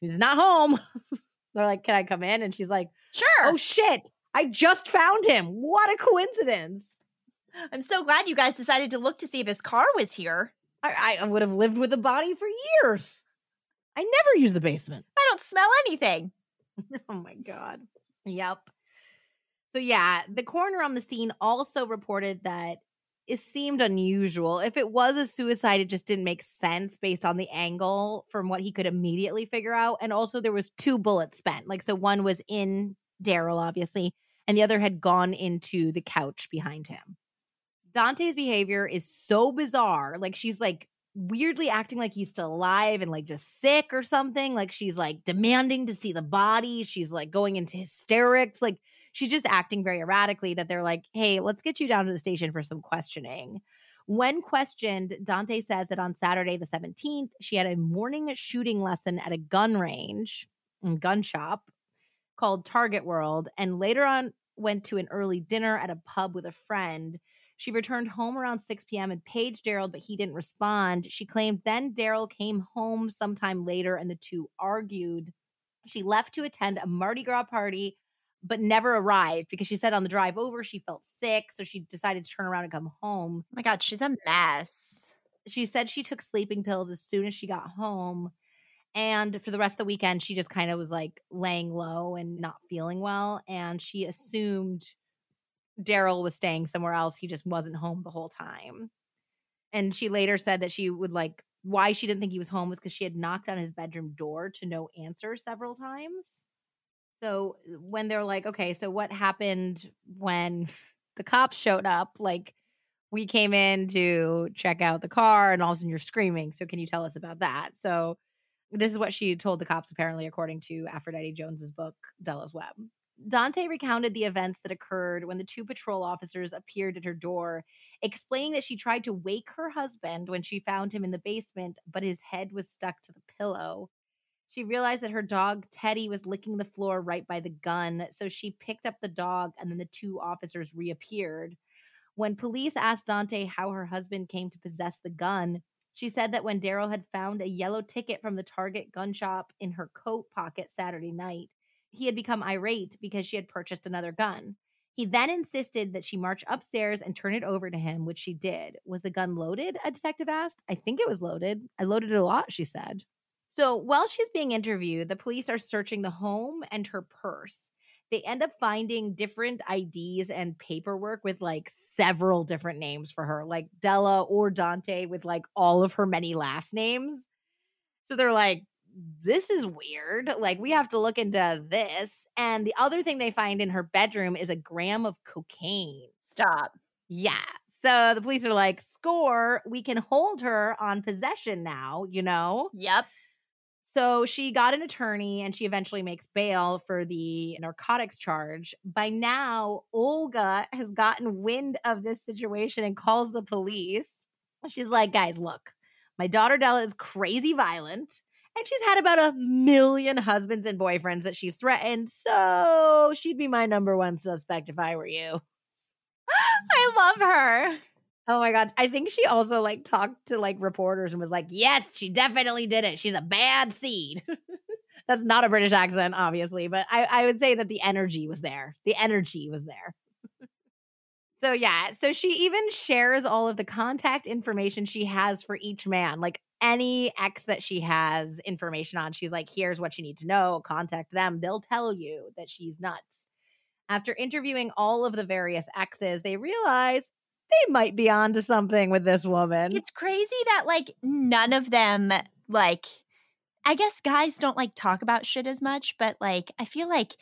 he's not home. They're like, "Can I come in?" And she's like, oh, Sure. "Oh shit. I just found him. What a coincidence." I'm so glad you guys decided to look to see if his car was here. I, I would have lived with the body for years. I never use the basement. I don't smell anything. oh my god. Yep. So yeah, the coroner on the scene also reported that it seemed unusual. If it was a suicide, it just didn't make sense based on the angle from what he could immediately figure out. And also there was two bullets spent. Like so one was in Daryl, obviously, and the other had gone into the couch behind him. Dante's behavior is so bizarre. Like she's like weirdly acting like he's still alive and like just sick or something. Like she's like demanding to see the body. She's like going into hysterics. Like she's just acting very erratically that they're like, hey, let's get you down to the station for some questioning. When questioned, Dante says that on Saturday, the 17th, she had a morning shooting lesson at a gun range and gun shop called Target World, and later on went to an early dinner at a pub with a friend. She returned home around 6 p.m. and paged Daryl, but he didn't respond. She claimed then Daryl came home sometime later and the two argued. She left to attend a Mardi Gras party, but never arrived because she said on the drive over she felt sick. So she decided to turn around and come home. Oh my God, she's a mess. She said she took sleeping pills as soon as she got home. And for the rest of the weekend, she just kind of was like laying low and not feeling well. And she assumed Daryl was staying somewhere else. He just wasn't home the whole time. And she later said that she would like why she didn't think he was home was because she had knocked on his bedroom door to no answer several times. So uh, when they're like, okay, so what happened when the cops showed up? Like, we came in to check out the car and all of a sudden you're screaming. So can you tell us about that? So this is what she told the cops, apparently, according to Aphrodite Jones's book, Della's Web. Dante recounted the events that occurred when the two patrol officers appeared at her door, explaining that she tried to wake her husband when she found him in the basement, but his head was stuck to the pillow. She realized that her dog Teddy was licking the floor right by the gun, so she picked up the dog and then the two officers reappeared. When police asked Dante how her husband came to possess the gun, she said that when Daryl had found a yellow ticket from the Target gun shop in her coat pocket Saturday night, he had become irate because she had purchased another gun. He then insisted that she march upstairs and turn it over to him, which she did. Was the gun loaded? A detective asked. I think it was loaded. I loaded it a lot, she said. So while she's being interviewed, the police are searching the home and her purse. They end up finding different IDs and paperwork with like several different names for her, like Della or Dante with like all of her many last names. So they're like, this is weird. Like, we have to look into this. And the other thing they find in her bedroom is a gram of cocaine. Stop. Yeah. So the police are like, score, we can hold her on possession now, you know? Yep. So she got an attorney and she eventually makes bail for the narcotics charge. By now, Olga has gotten wind of this situation and calls the police. She's like, guys, look, my daughter Della is crazy violent and she's had about a million husbands and boyfriends that she's threatened. So she'd be my number one suspect if I were you. I love her. Oh my god. I think she also like talked to like reporters and was like, "Yes, she definitely did it. She's a bad seed." That's not a British accent, obviously, but I, I would say that the energy was there. The energy was there. so yeah, so she even shares all of the contact information she has for each man. Like any ex that she has information on, she's like, here's what you need to know. Contact them. They'll tell you that she's nuts. After interviewing all of the various exes, they realize they might be onto something with this woman. It's crazy that like none of them like I guess guys don't like talk about shit as much, but like I feel like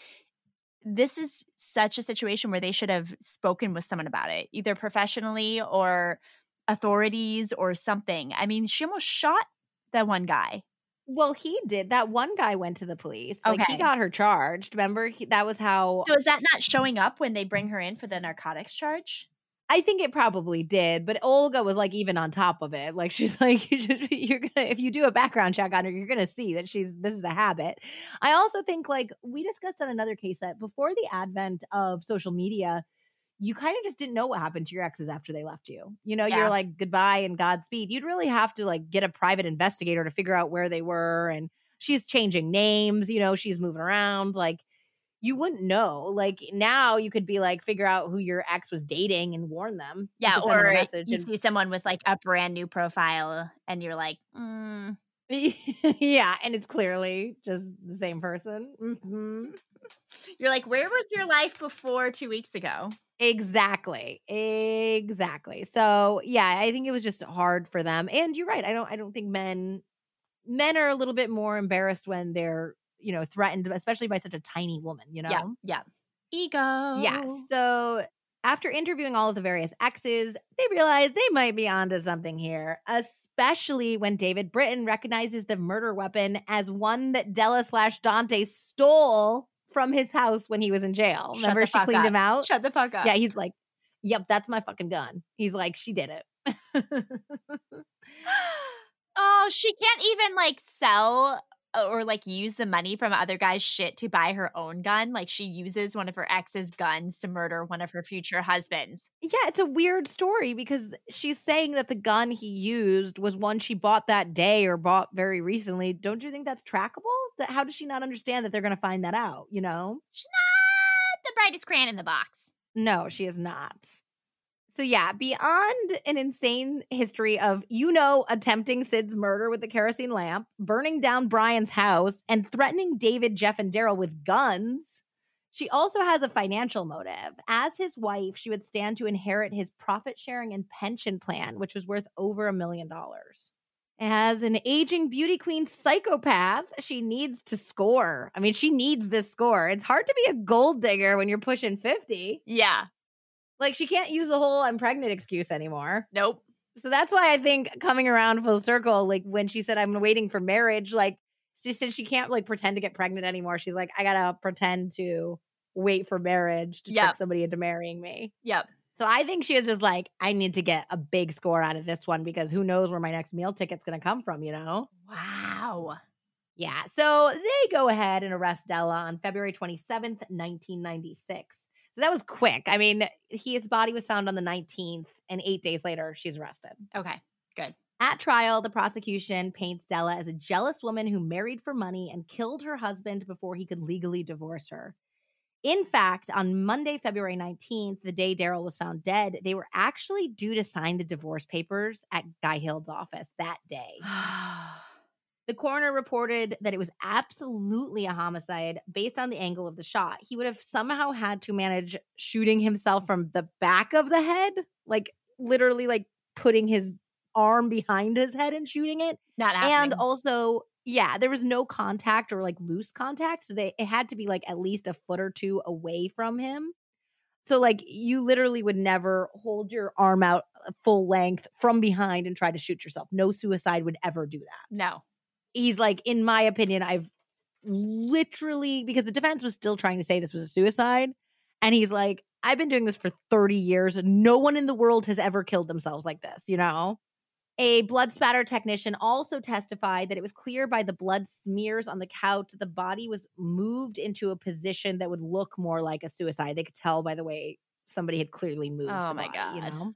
this is such a situation where they should have spoken with someone about it, either professionally or authorities or something. I mean, she almost shot that one guy. Well, he did. That one guy went to the police. Like he got her charged. Remember, he, that was how So is that not showing up when they bring her in for the narcotics charge? I think it probably did. But Olga was like even on top of it. Like she's like, you should- you're gonna if you do a background check on her, you're gonna see that she's this is a habit. I also think like we discussed on another case that before the advent of social media, you kind of just didn't know what happened to your exes after they left you. You know, Yeah. you're like goodbye and Godspeed. You'd really have to like get a private investigator to figure out where they were. And she's changing names, you know, she's moving around. Like you wouldn't know. Like now you could be like figure out who your ex was dating and warn them. Yeah, or you and- see someone with like a brand new profile and you're like, mm. yeah, and it's clearly just the same person. Mhm. You're like, where was your life before two weeks ago? Exactly. Exactly. So, yeah, I think it was just hard for them. And you're right. I don't I don't think men men are a little bit more embarrassed when they're, you know, threatened, especially by such a tiny woman, you know? Yeah, yeah. Ego. Yeah. So after interviewing all of the various exes, they realize they might be onto something here, especially when David Britton recognizes the murder weapon as one that Della slash Dante stole from his house when he was in jail. Shut Remember she cleaned up. him out? Shut the fuck up. Yeah, he's like, Yep, that's my fucking gun. He's like, she did it. oh, she can't even like sell Uh, or like use the money from other guys' shit to buy her own gun. Like she uses one of her ex's guns to murder one of her future husbands. yeah, it's a weird story because she's saying that the gun he used was one she bought that day or bought very recently. Don't you think that's trackable? That how does she not understand that they're going to find that out? You know? She's not the brightest crayon in the box. No, she is not. So yeah, beyond an insane history of you know attempting Sid's murder with the kerosene lamp, burning down Brian's house, and threatening David, Jeff, and Daryl with guns, she also has a financial motive. As his wife, she would stand to inherit his profit sharing and pension plan, which was worth over a million dollars. As an aging beauty queen psychopath, she needs to score. I mean, she needs this score. It's hard to be a gold digger when you're pushing 50. Yeah. Like she can't use the whole I'm pregnant excuse anymore. Nope. So that's why I think coming around full circle, like when she said I'm waiting for marriage, like she said she can't like pretend to get pregnant anymore. She's like, I gotta pretend to wait for marriage to Yep. trick somebody into marrying me. Yep. So I think she was just like, I need to get a big score out of this one because who knows where my next meal ticket's gonna come from, you know? Wow. Yeah. So they go ahead and arrest Della on February 27th, 1996. So that was quick. I mean, his body was found on the 19th, and eight days later, she's arrested. Okay. Good. At trial, the prosecution paints Della as a jealous woman who married for money and killed her husband before he could legally divorce her. In fact, on Monday, February 19th, the day Daryl was found dead, they were actually due to sign the divorce papers at Guy Hild's office that day. The coroner reported that it was absolutely a homicide based on the angle of the shot. He would have somehow had to manage shooting himself from the back of the head, like literally like putting his arm behind his head and shooting it. Not happening. And also, yeah, there was no contact or like loose contact, so they it had to be like at least a foot or two away from him. So like you literally would never hold your arm out uh, full length from behind and try to shoot yourself. No suicide would ever do that no. He's like, in my opinion, I've literally because the defense was still trying to say this was a suicide. And he's like, I've been doing this for 30 years. No one in the world has ever killed themselves like this, you know? A blood spatter technician also testified that it was clear by the blood smears on the couch that the body was moved into a position that would look more like a suicide. They could tell by the way somebody had clearly moved. Oh my body, You God. know?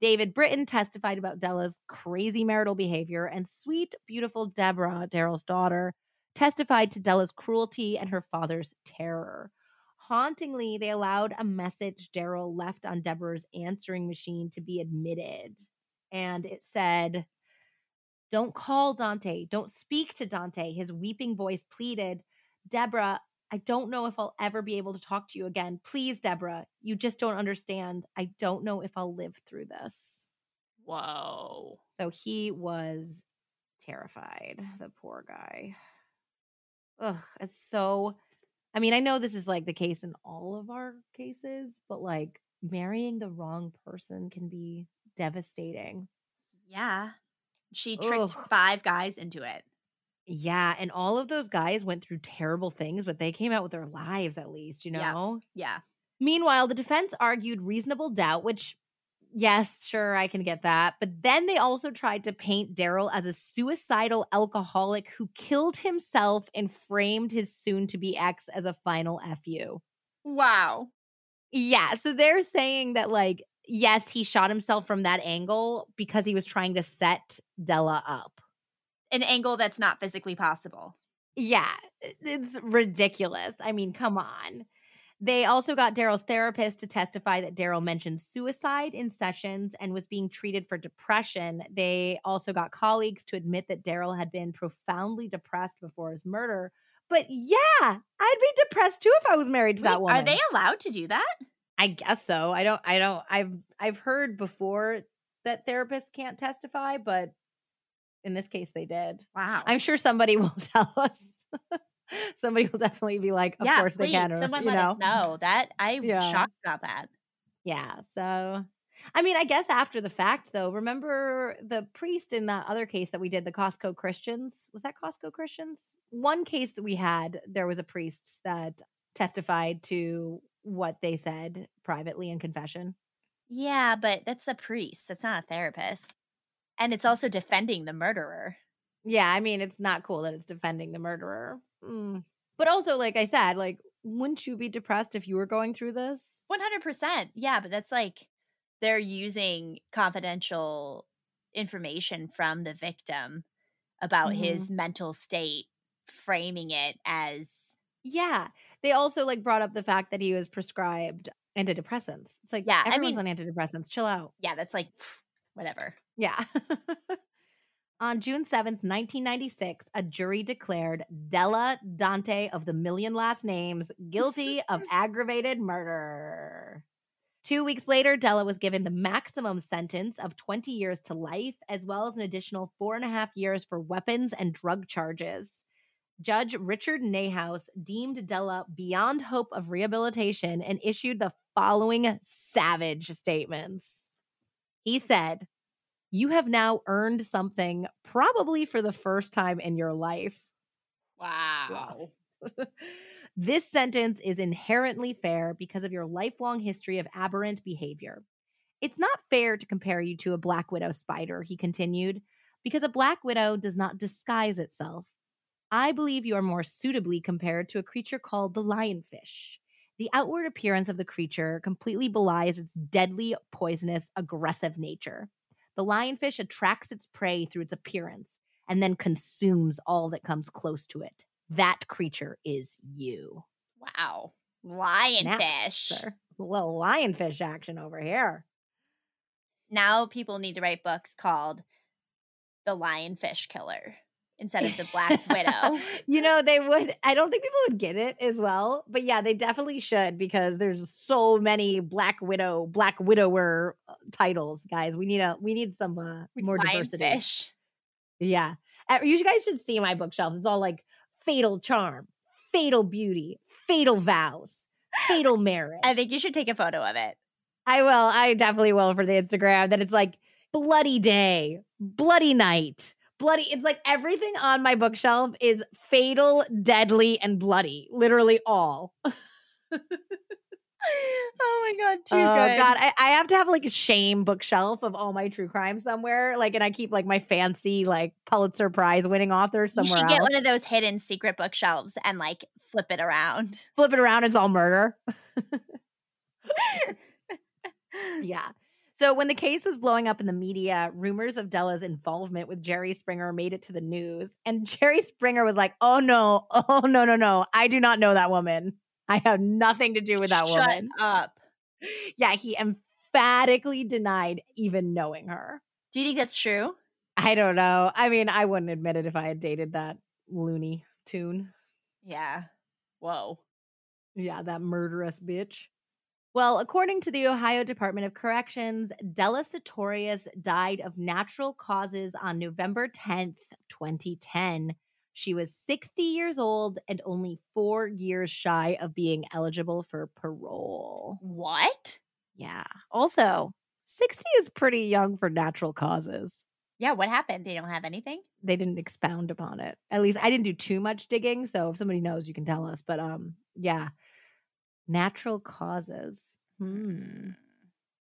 David Britton testified about Della's crazy marital behavior, and sweet, beautiful Deborah, Daryl's daughter, testified to Della's cruelty and her father's terror. Hauntingly, they allowed a message Daryl left on Deborah's answering machine to be admitted. And it said, Don't call Dante. Don't speak to Dante. His weeping voice pleaded, Deborah, I don't know if I'll ever be able to talk to you again. Please, Deborah, you just don't understand. I don't know if I'll live through this. Whoa. So he was terrified, the poor guy. Ugh, it's so I mean, I know this is like the case in all of our cases, but like marrying the wrong person can be devastating. Yeah. She tricked Ugh. five guys into it. Yeah, and all of those guys went through terrible things, but they came out with their lives at least, you Yeah. know? Yeah. Meanwhile, the defense argued reasonable doubt, which, yes, sure, I can get that. But then they also tried to paint Daryl as a suicidal alcoholic who killed himself and framed his soon to be ex as a final FU. Wow. Yeah. So they're saying that, like, yes, he shot himself from that angle because he was trying to set Della up. An angle that's not physically possible. Yeah, it's ridiculous. I mean, come on. They also got Daryl's therapist to testify that Daryl mentioned suicide in sessions and was being treated for depression. They also got colleagues to admit that Daryl had been profoundly depressed before his murder. But yeah, I'd be depressed too if I was married to that Wait, woman. Are they allowed to do that? I guess so. I don't I don't I've I've heard before that therapists can't testify, but in this case they did. Wow. I'm sure somebody will tell us. somebody will definitely be like, of yeah, course they please, can. Or, someone let know. us know. That I'm Yeah. shocked about that. Yeah. So, I mean, I guess after the fact, though, remember the priest in that other case that we did, the Costco Christians? Was that Costco Christians? One case that we had, there was a priest that testified to what they said privately in confession. Yeah, but that's a priest. That's not a therapist. And it's also defending the murderer. Yeah, I mean, it's not cool that it's defending the murderer. Mm. But also, like I said, like, wouldn't you be depressed if you were going through this? 100%. Yeah, but that's like they're using confidential information from the victim about Mhm. his mental state, framing it as Yeah. They also like brought up the fact that he was prescribed antidepressants. It's like, Yeah, I everyone's mean- on antidepressants. Chill out. yeah, that's like whatever. Yeah. On June 7th, 1996, a jury declared Della Dante of the Million Last Names guilty of aggravated murder. Two weeks later, Della was given the maximum sentence of 20 years to life, as well as an additional four and a half years for weapons and drug charges. Judge Richard Niehaus deemed Della beyond hope of rehabilitation and issued the following savage statements. He said, You have now earned something probably for the first time in your life. Wow. wow. this sentence is inherently fair because of your lifelong history of aberrant behavior. It's not fair to compare you to a black widow spider, he continued, because a black widow does not disguise itself. I believe you are more suitably compared to a creature called the lionfish. The outward appearance of the creature completely belies its deadly, poisonous, aggressive nature. The lionfish attracts its prey through its appearance and then consumes all that comes close to it. That creature is you. Wow. Lionfish. little lionfish action over here. Now people need to write books called The Lionfish Killer instead of The Black Widow. you know, they would, I don't think people would get it as well, but yeah, they definitely should because there's so many Black Widow, Black Widower uh, titles, guys. We need a, we need some uh, more diversity. Lionfish. Yeah. Uh, You guys should see my bookshelf. It's all like fatal charm, fatal beauty, fatal vows, fatal marriage. I think you should take a photo of it. I will. I definitely will for the Instagram. That it's like bloody day, bloody night, bloody. It's like everything on my bookshelf is fatal, deadly, and bloody. Literally all. oh my god, too oh good. God, I, I have to have like a shame bookshelf of all my true crime somewhere. Like, and I keep like my fancy like Pulitzer Prize winning authors you somewhere should get else. one of those hidden secret bookshelves and like flip it around. Flip it around, it's all murder. Yeah. So when the case was blowing up in the media, rumors of Della's involvement with Jerry Springer made it to the news. And Jerry Springer was like, oh no, oh no, no, no. I do not know that woman. I have nothing to do with that Shut woman. up. Yeah, he emphatically denied even knowing her. Do you think that's true? I don't know. I mean, I wouldn't admit it if I had dated that loony tune. Yeah. Whoa. Yeah, that murderous bitch. Well, according to the Ohio Department of Corrections, Della Sutorius died of natural causes on November 10th, 2010. She was 60 years old and only four years shy of being eligible for parole. What? Yeah. Also, 60 is pretty young for natural causes. Yeah, what happened? They don't have anything? They didn't expound upon it. At least I didn't do too much digging. So if somebody knows, you can tell us. But um, yeah. Natural causes. Hmm.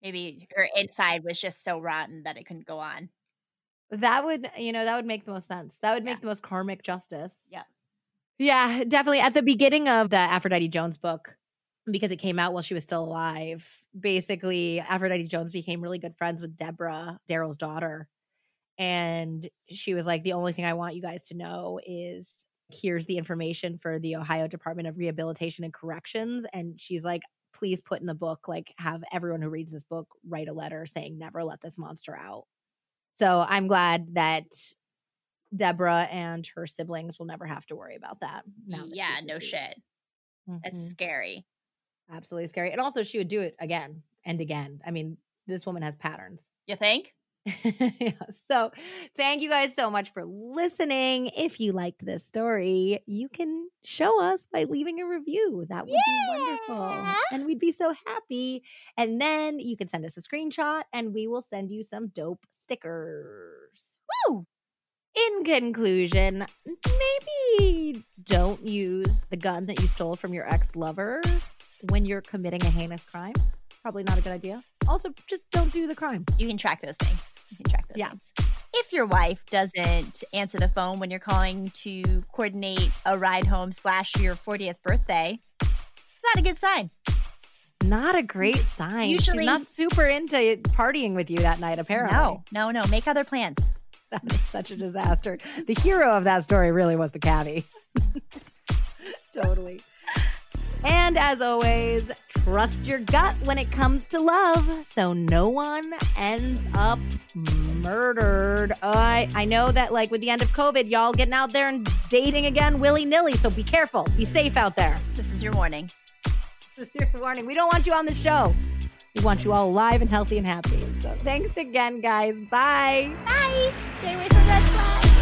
Maybe her inside was just so rotten that it couldn't go on. That would, you know, that would make the most sense. That would make Yeah. the most karmic justice. Yeah. Yeah, definitely. At the beginning of the Aphrodite Jones book, because it came out while she was still alive, basically, Aphrodite Jones became really good friends with Deborah, Daryl's daughter. And she was like, The only thing I want you guys to know is here's the information for the Ohio Department of Rehabilitation and Corrections. And she's like, Please put in the book, like, have everyone who reads this book write a letter saying, Never let this monster out. So I'm glad that Deborah and her siblings will never have to worry about that. that yeah, no shit. That's Mhm. scary. absolutely scary. And also, she would do it again and again. I mean, this woman has patterns. You think? yeah. So, thank you guys so much for listening. If you liked this story, you can show us by leaving a review. That would be wonderful. And we'd be so happy. And then you can send us a screenshot and we will send you some dope stickers. Woo! In conclusion, maybe don't use the gun that you stole from your ex lover when you're committing a heinous crime. Probably not a good idea. Also, just don't do the crime. You can track those things. You can track those Yeah. things. If your wife doesn't answer the phone when you're calling to coordinate a ride home slash your 40th birthday, it's not a good sign. Not a great sign. Usually- She's not super into partying with you that night, apparently. No, no, no. Make other plans. That is such a disaster. The hero of that story really was the caddy. totally. And as always, trust your gut when it comes to love so no one ends up murdered. Oh, I, I know that, like, with the end of COVID, y'all getting out there and dating again willy nilly. So be careful, be safe out there. This is your warning. This is your warning. We don't want you on the show. We want you all alive and healthy and happy. So thanks again, guys. Bye. Bye. Stay away from that